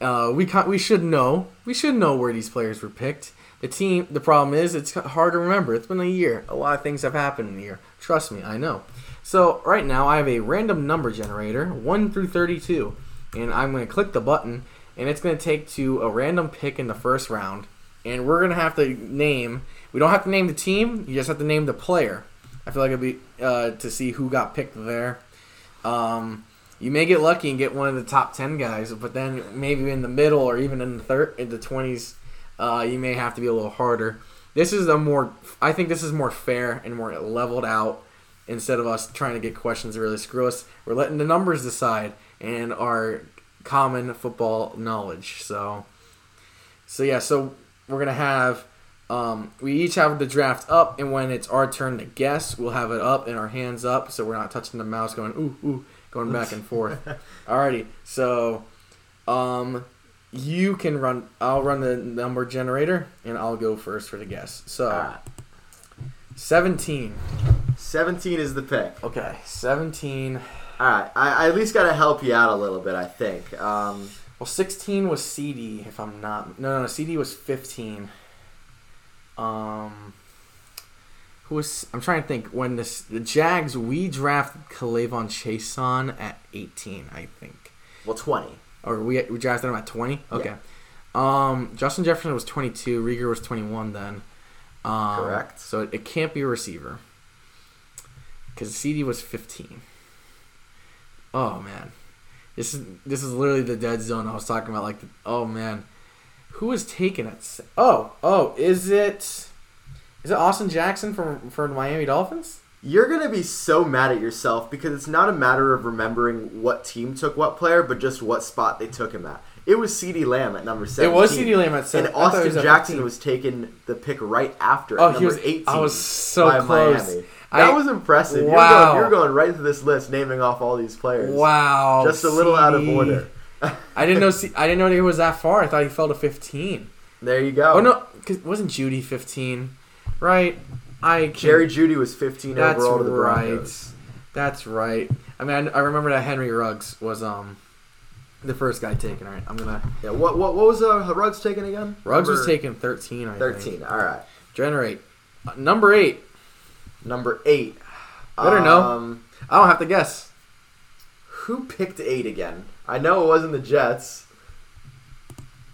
Uh, we can, we should know we should know where these players were picked. The team. The problem is it's hard to remember. It's been a year. A lot of things have happened in a year. Trust me, I know. So right now I have a random number generator, one through thirty-two, and I'm going to click the button, and it's going to take to a random pick in the first round, and we're going to have to name. We don't have to name the team. You just have to name the player. I feel like it'd be uh, to see who got picked there. Um, you may get lucky and get one of the top ten guys, but then maybe in the middle or even in the third, in the twenties, uh, you may have to be a little harder. This is a more, I think this is more fair and more leveled out. Instead of us trying to get questions that really screw us, we're letting the numbers decide and our common football knowledge. So, so yeah, so we're gonna have. Um, we each have the draft up, and when it's our turn to guess, we'll have it up and our hands up, so we're not touching the mouse, going ooh ooh, going back and forth. Alrighty, so um, you can run. I'll run the number generator, and I'll go first for the guess. So Seventeen. 17 is the pick. Okay, seventeen. All right. I, I at least got to help you out a little bit, I think. Um, Well, sixteen was CD. If I'm not, no, no, no CD was fifteen. Um, who was? I'm trying to think. When this the Jags we drafted K'Lavon Chaisson at 18, I think, well, 20. or we we drafted him at 20. Okay. Um, Justin Jefferson was 22. Reagor was 21 then. Um, Correct. So it, it can't be a receiver because CD was 15. Oh man, this is this is literally the dead zone I was talking about. Like, oh man, who was taken at? se- Oh, oh, is it is it Austin Jackson from for the Miami Dolphins? You're going to be so mad at yourself because it's not a matter of remembering what team took what player, but just what spot they took him at. It was CeeDee Lamb at number 17. It was CeeDee Lamb at seven. And I thought it Austin was Jackson 15. was taken the pick right after Oh, he was- 18. I was so by close. Miami. That I- was impressive. Wow. You're, going, you're going right through this list, naming off all these players. Wow, Just a little out of order. I didn't know. C- I didn't know he was that far. I thought he fell to 15. There you go. Oh no, because wasn't Jeudy 15? Right. I can- Jerry Jeudy was 15 That's overall to the right. Broncos. That's right. I mean, I, I remember that Henry Ruggs was um the first guy taken. All right, I'm gonna. Yeah, what, what, what was uh, Ruggs taken again? Ruggs was taken 13. I 13. Think. All right. Generate Uh, number eight. Number eight. Better know. Um, I don't have to guess. Who picked eight again? I know it wasn't the Jets.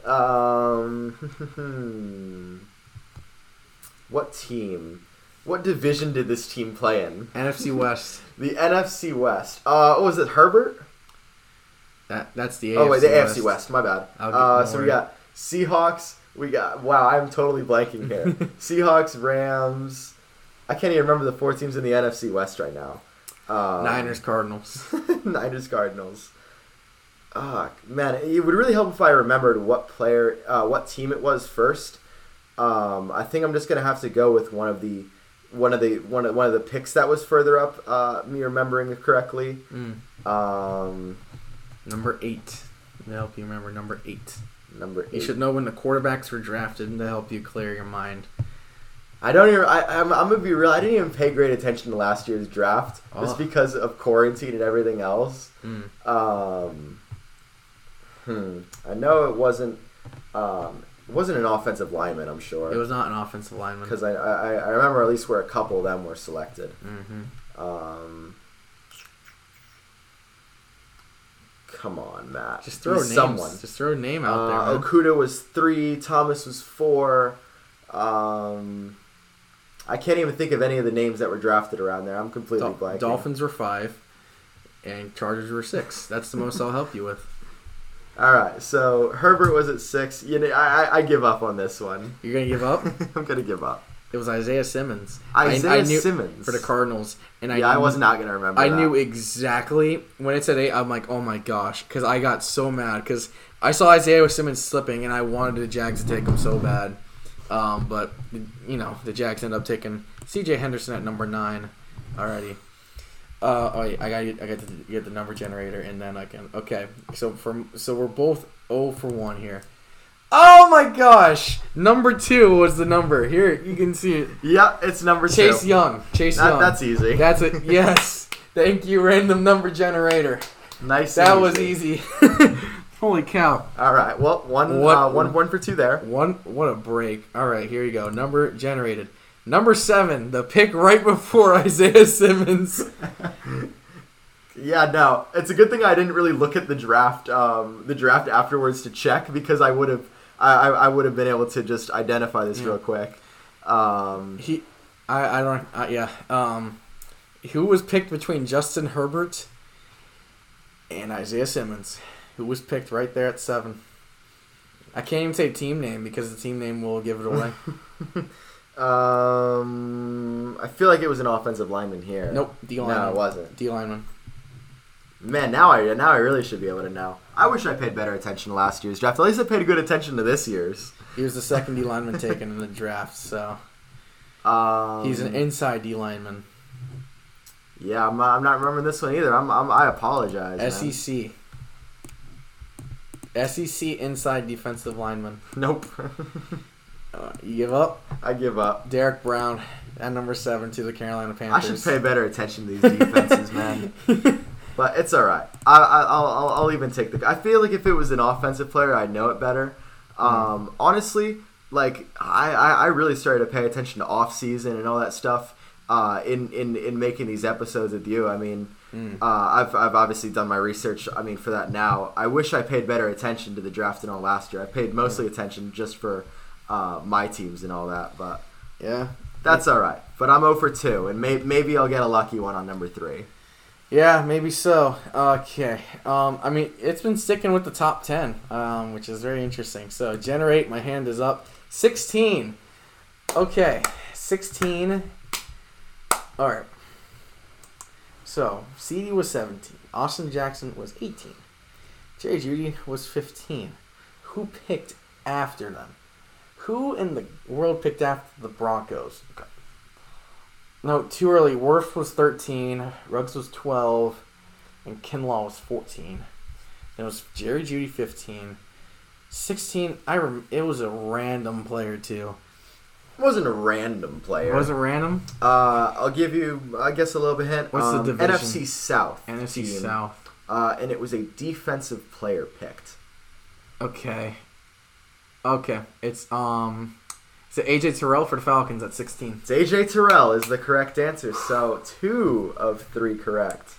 Um, what team? What division did this team play in? NFC West. The NFC West. Uh, what was it? Herbert? That that's the AFC oh wait, the West. AFC West. My bad. Uh, so we got Seahawks. We got wow. I'm totally blanking here. Seahawks, Rams. I can't even remember the four teams in the NFC West right now. Um, Niners, Cardinals. Niners Cardinals. Ah, man, it would really help if I remembered what player, uh, what team it was first. Um, I think I'm just gonna have to go with one of the, one of the one of one of the picks that was further up. Uh, me remembering correctly. Mm. Um, Number eight. To help you remember number eight. number eight. You should know when the quarterbacks were drafted to help you clear your mind. I don't even. I, I'm, I'm gonna be real. I didn't even pay great attention to last year's draft just Oh. because of quarantine and everything else. Mm. Um, hmm. I know it wasn't. Um, It wasn't an offensive lineman, I'm sure. It was not an offensive lineman. because I, I I remember at least where a couple of them were selected. hmm Um, come on, Matt. Just throw names. someone. Just throw a name out Uh, there. Man. Okudah was three. Thomas was four. Um, I can't even think of any of the names that were drafted around there. I'm completely Dol- blanking. Dolphins were five, and Chargers were six. That's the most I'll help you with. All right, so Herbert was at six. You know, I, I, I give up on this one. You're gonna give up? I'm gonna give up. It was Isaiah Simmons. Isaiah I, knew Simmons for the Cardinals, and I yeah, I was not gonna remember. I that. knew exactly when it said eight. I'm like, oh my gosh, because I got so mad because I saw Isaiah Simmons slipping, and I wanted the Jags to take him so bad. Um, but you know, the Jags ended up taking C.J. Henderson at number nine already. Uh, oh, yeah, I got I got to get the number generator, and then I can. Okay, so from so we're both 0 for one here. Oh my gosh! Number two was the number. Here you can see it. Yeah, it's number Chase two. Young. Chase That- Young. that's easy. That's it. Yes. Thank you, random number generator. nice. That and was easy. Holy cow. All right. Well, one What- uh, one one for two there. One what a break. All right, here you go. Number generated. Number 7, the pick right before Isaiah Simmons. Yeah, no, it's a good thing I didn't really look at the draft, um, the draft afterwards to check because I would have, I, I would have been able to just identify this Yeah. real quick. Um, He I I don't uh, yeah. Um who was picked between Justin Herbert and Isaiah Simmons? Who was picked right there at 7? I can't even say team name because the team name will give it away. um, I feel like it was an offensive lineman here. nope, D lineman. no, it wasn't. D lineman. Man, now I now I really should be able to know. I wish I paid better attention to last year's draft. At least I paid good attention to this year's. He was the second D lineman taken in the draft, so Um, he's an inside D lineman. Yeah, I'm not, I'm not remembering this one either. I'm, I'm I apologize. man. SEC. SEC E inside defensive lineman. Nope. Uh, you give up? I give up. Derrick Brown at number seven to the Carolina Panthers. I should pay better attention to these defenses, man. But it's all right. I, I, I'll, I'll, I'll even take the. I feel like if it was an offensive player, I'd know it better. Um, honestly, like I, I, I really started to pay attention to off season and all that stuff. Uh, in, in, in making these episodes with you, I mean, Mm. uh, I've, I've obviously done my research. I mean, for that now, I wish I paid better attention to the draft and all last year. I paid mostly attention just for uh, my teams and all that, but Yeah. that's all right. But I'm 0 for 2, and may, maybe I'll get a lucky one on number 3. Yeah, maybe so. Okay. Um, I mean, it's been sticking with the top 10, um, which is very interesting. So, generate, my hand is up. 16. Okay. 16. All right. So, CD was 17. Austin Jackson was 18. Jerry Jeudy was 15. Who picked after them? Who in the world picked after the Broncos? Okay. No, too early. Wirfs was 13. Ruggs was 12. And Kinlaw was 14. Then it was Jerry Jeudy 15. 16. I rem- It was a random player, too. It wasn't a random player. It wasn't random. Uh, I'll give you, I guess, a little bit hint. What's the Um, division? NFC South. NFC team. South. Uh, and it was a defensive player picked. Okay. Okay. It's, um. It's AJ Terrell for the Falcons at 16. It's AJ Terrell is the correct answer. So two of three correct.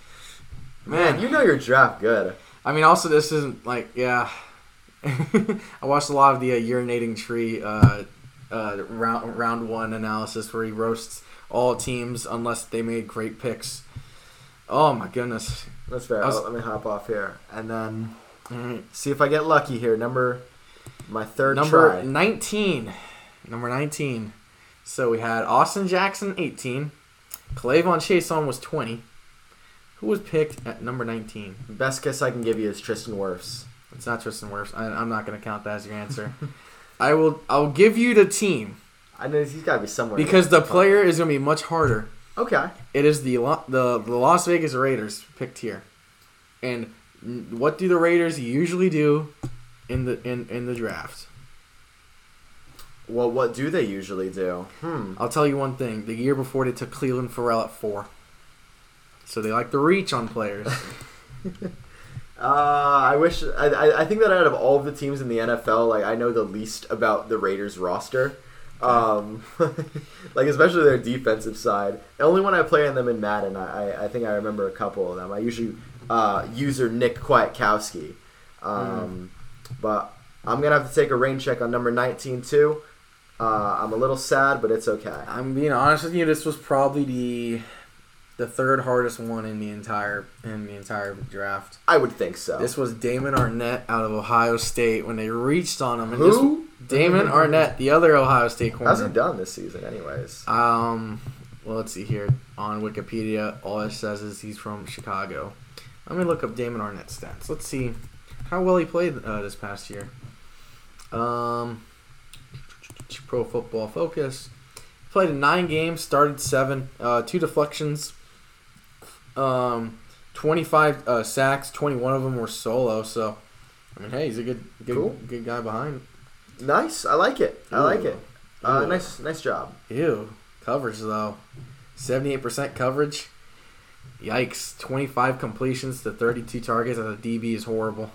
Man, you know your draft good. I mean, also this isn't like yeah. I watched a lot of the uh, urinating tree uh, uh, round round one analysis where he roasts all teams unless they made great picks. Oh my goodness! That's fair. Was- let me hop off here and then right. see if I get lucky here. Number, my third Number try. nineteen. Number nineteen. So we had Austin Jackson eighteen. K'Lavon Chaisson was twenty. Who was picked at number nineteen? Best guess I can give you is Tristan Wirfs. It's not Tristan Wirfs. I, I'm not going to count that as your answer. I will. I'll give you the team. I know he's got to be somewhere. Because the player is going to be much harder. Okay. It is the the the Las Vegas Raiders picked here, and what do the Raiders usually do in the in, in the draft? Well, what do they usually do? Hmm. I'll tell you one thing: the year before they took Clelin Ferrell at four, so they like to reach on players. Uh, I wish. I, I, think that out of all of the teams in the NFL, like I know the least about the Raiders roster. Um, like especially their defensive side. The Only when I play on them in Madden, I, I think I remember a couple of them. I usually uh, user Nick Kwiatkoski. Um, But I'm gonna have to take a rain check on number 19 too. Uh, I'm a little sad, but it's okay. I'm being honest with you. This was probably the the third hardest one in the entire in the entire draft. I would think so. This was Damon Arnette out of Ohio State when they reached on him. And Who? This, Damon Arnette, the other Ohio State How's he corner. done this season, anyways? Um, well, let's see here on Wikipedia. All it says is he's from Chicago. Let me look up Damon Arnette's stats. Let's see how well he played uh, this past year. Um, Pro Football Focus played in nine games, started seven, uh, two deflections, um, twenty-five uh, sacks. Twenty-one of them were solo. So, I mean, hey, he's a good, good, Cool. good guy behind. Nice. I like it. I like it. Uh, nice, nice job. Ew. Coverage though. Seventy-eight percent coverage. Yikes. Twenty-five completions to thirty-two targets as a DB is horrible.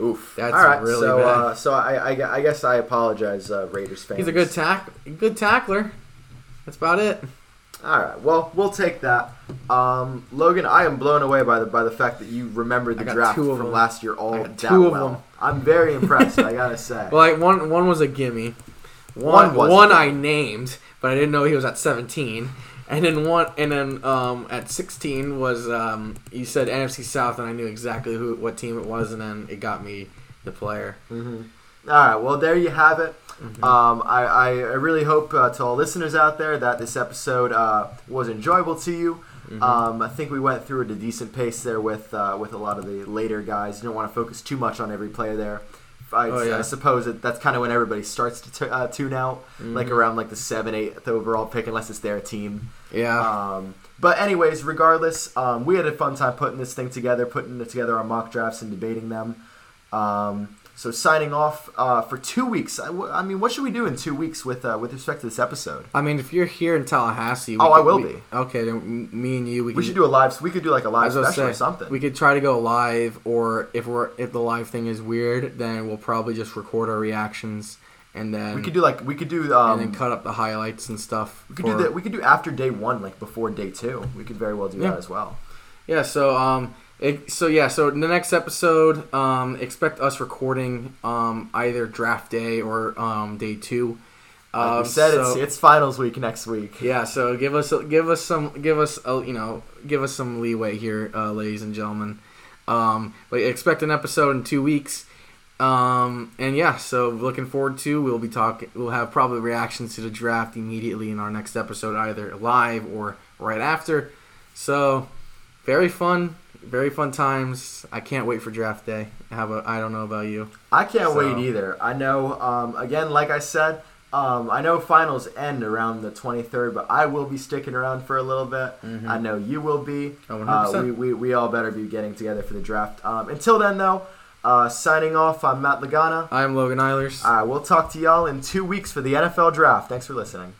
Oof. That's All right. really so, bad. Uh, so I, I, I guess I apologize, uh, Raiders fans. He's a good tack, good tackler. That's about it. All right. Well, we'll take that. Um, Logan, I am blown away by the by the fact that you remembered the draft from them. last year all that well. them. I'm very impressed. I gotta say. Well, like one, one was a gimme. One One, one. I named, but I didn't know he was at seventeen. And then one, and then um, at sixteen was um, you said NFC South, and I knew exactly who, what team it was, and then it got me the player. hmm All right. Well, there you have it. Mhm. Um, I, I, I really hope uh, to all listeners out there that this episode uh, was enjoyable to you. Mhm. Um, I think we went through at a decent pace there with uh, with a lot of the later guys. You don't want to focus too much on every player there. I, Oh, yeah. I suppose that that's kind of when everybody starts to t- uh, tune out, like Mhm. around like the seven, eighth overall pick, unless it's their team. yeah. Um, but anyways, regardless, um, we had a fun time putting this thing together, putting it together our mock drafts and debating them. Um, so signing off uh, for two weeks. I, w- I mean, what should we do in two weeks with uh, with respect to this episode? I mean, if you're here in Tallahassee, Oh, I will we- be. Okay, then me and you, we, We can, should do a live. We could do like a live special say, or something. We could try to go live, or if we're if the live thing is weird, then we'll probably just record our reactions and then We could do like we could do and um, then cut up the highlights and stuff. we could do that. We could do after day one, like before day two. We could very well do Yeah. that as well. Yeah. So um, it, so yeah. So in the next episode, um, expect us recording um either draft day or um day two. Like Um, we said, so- it's it's finals week next week. Yeah, so give us give us some give us a, you know give us some leeway here, uh, ladies and gentlemen. Um, but expect an episode in two weeks. Um, and yeah, so looking forward to we'll be talking. We'll have probably reactions to the draft immediately in our next episode, either live or right after. So very fun, very fun times. I can't wait for draft day. How about I don't know about you. I can't So- wait either. I know, um, again, like I said, um, I know finals end around the 23rd, but I will be sticking around for a little bit. Mhm. I know you will be. Oh, Uh, 100%. we, we, we all better be getting together for the draft. Um, until then, though, uh, signing off, I'm Matt Lagana. I'm Logan Eilers. Uh, we'll talk to y'all in two weeks for the NFL draft. Thanks for listening.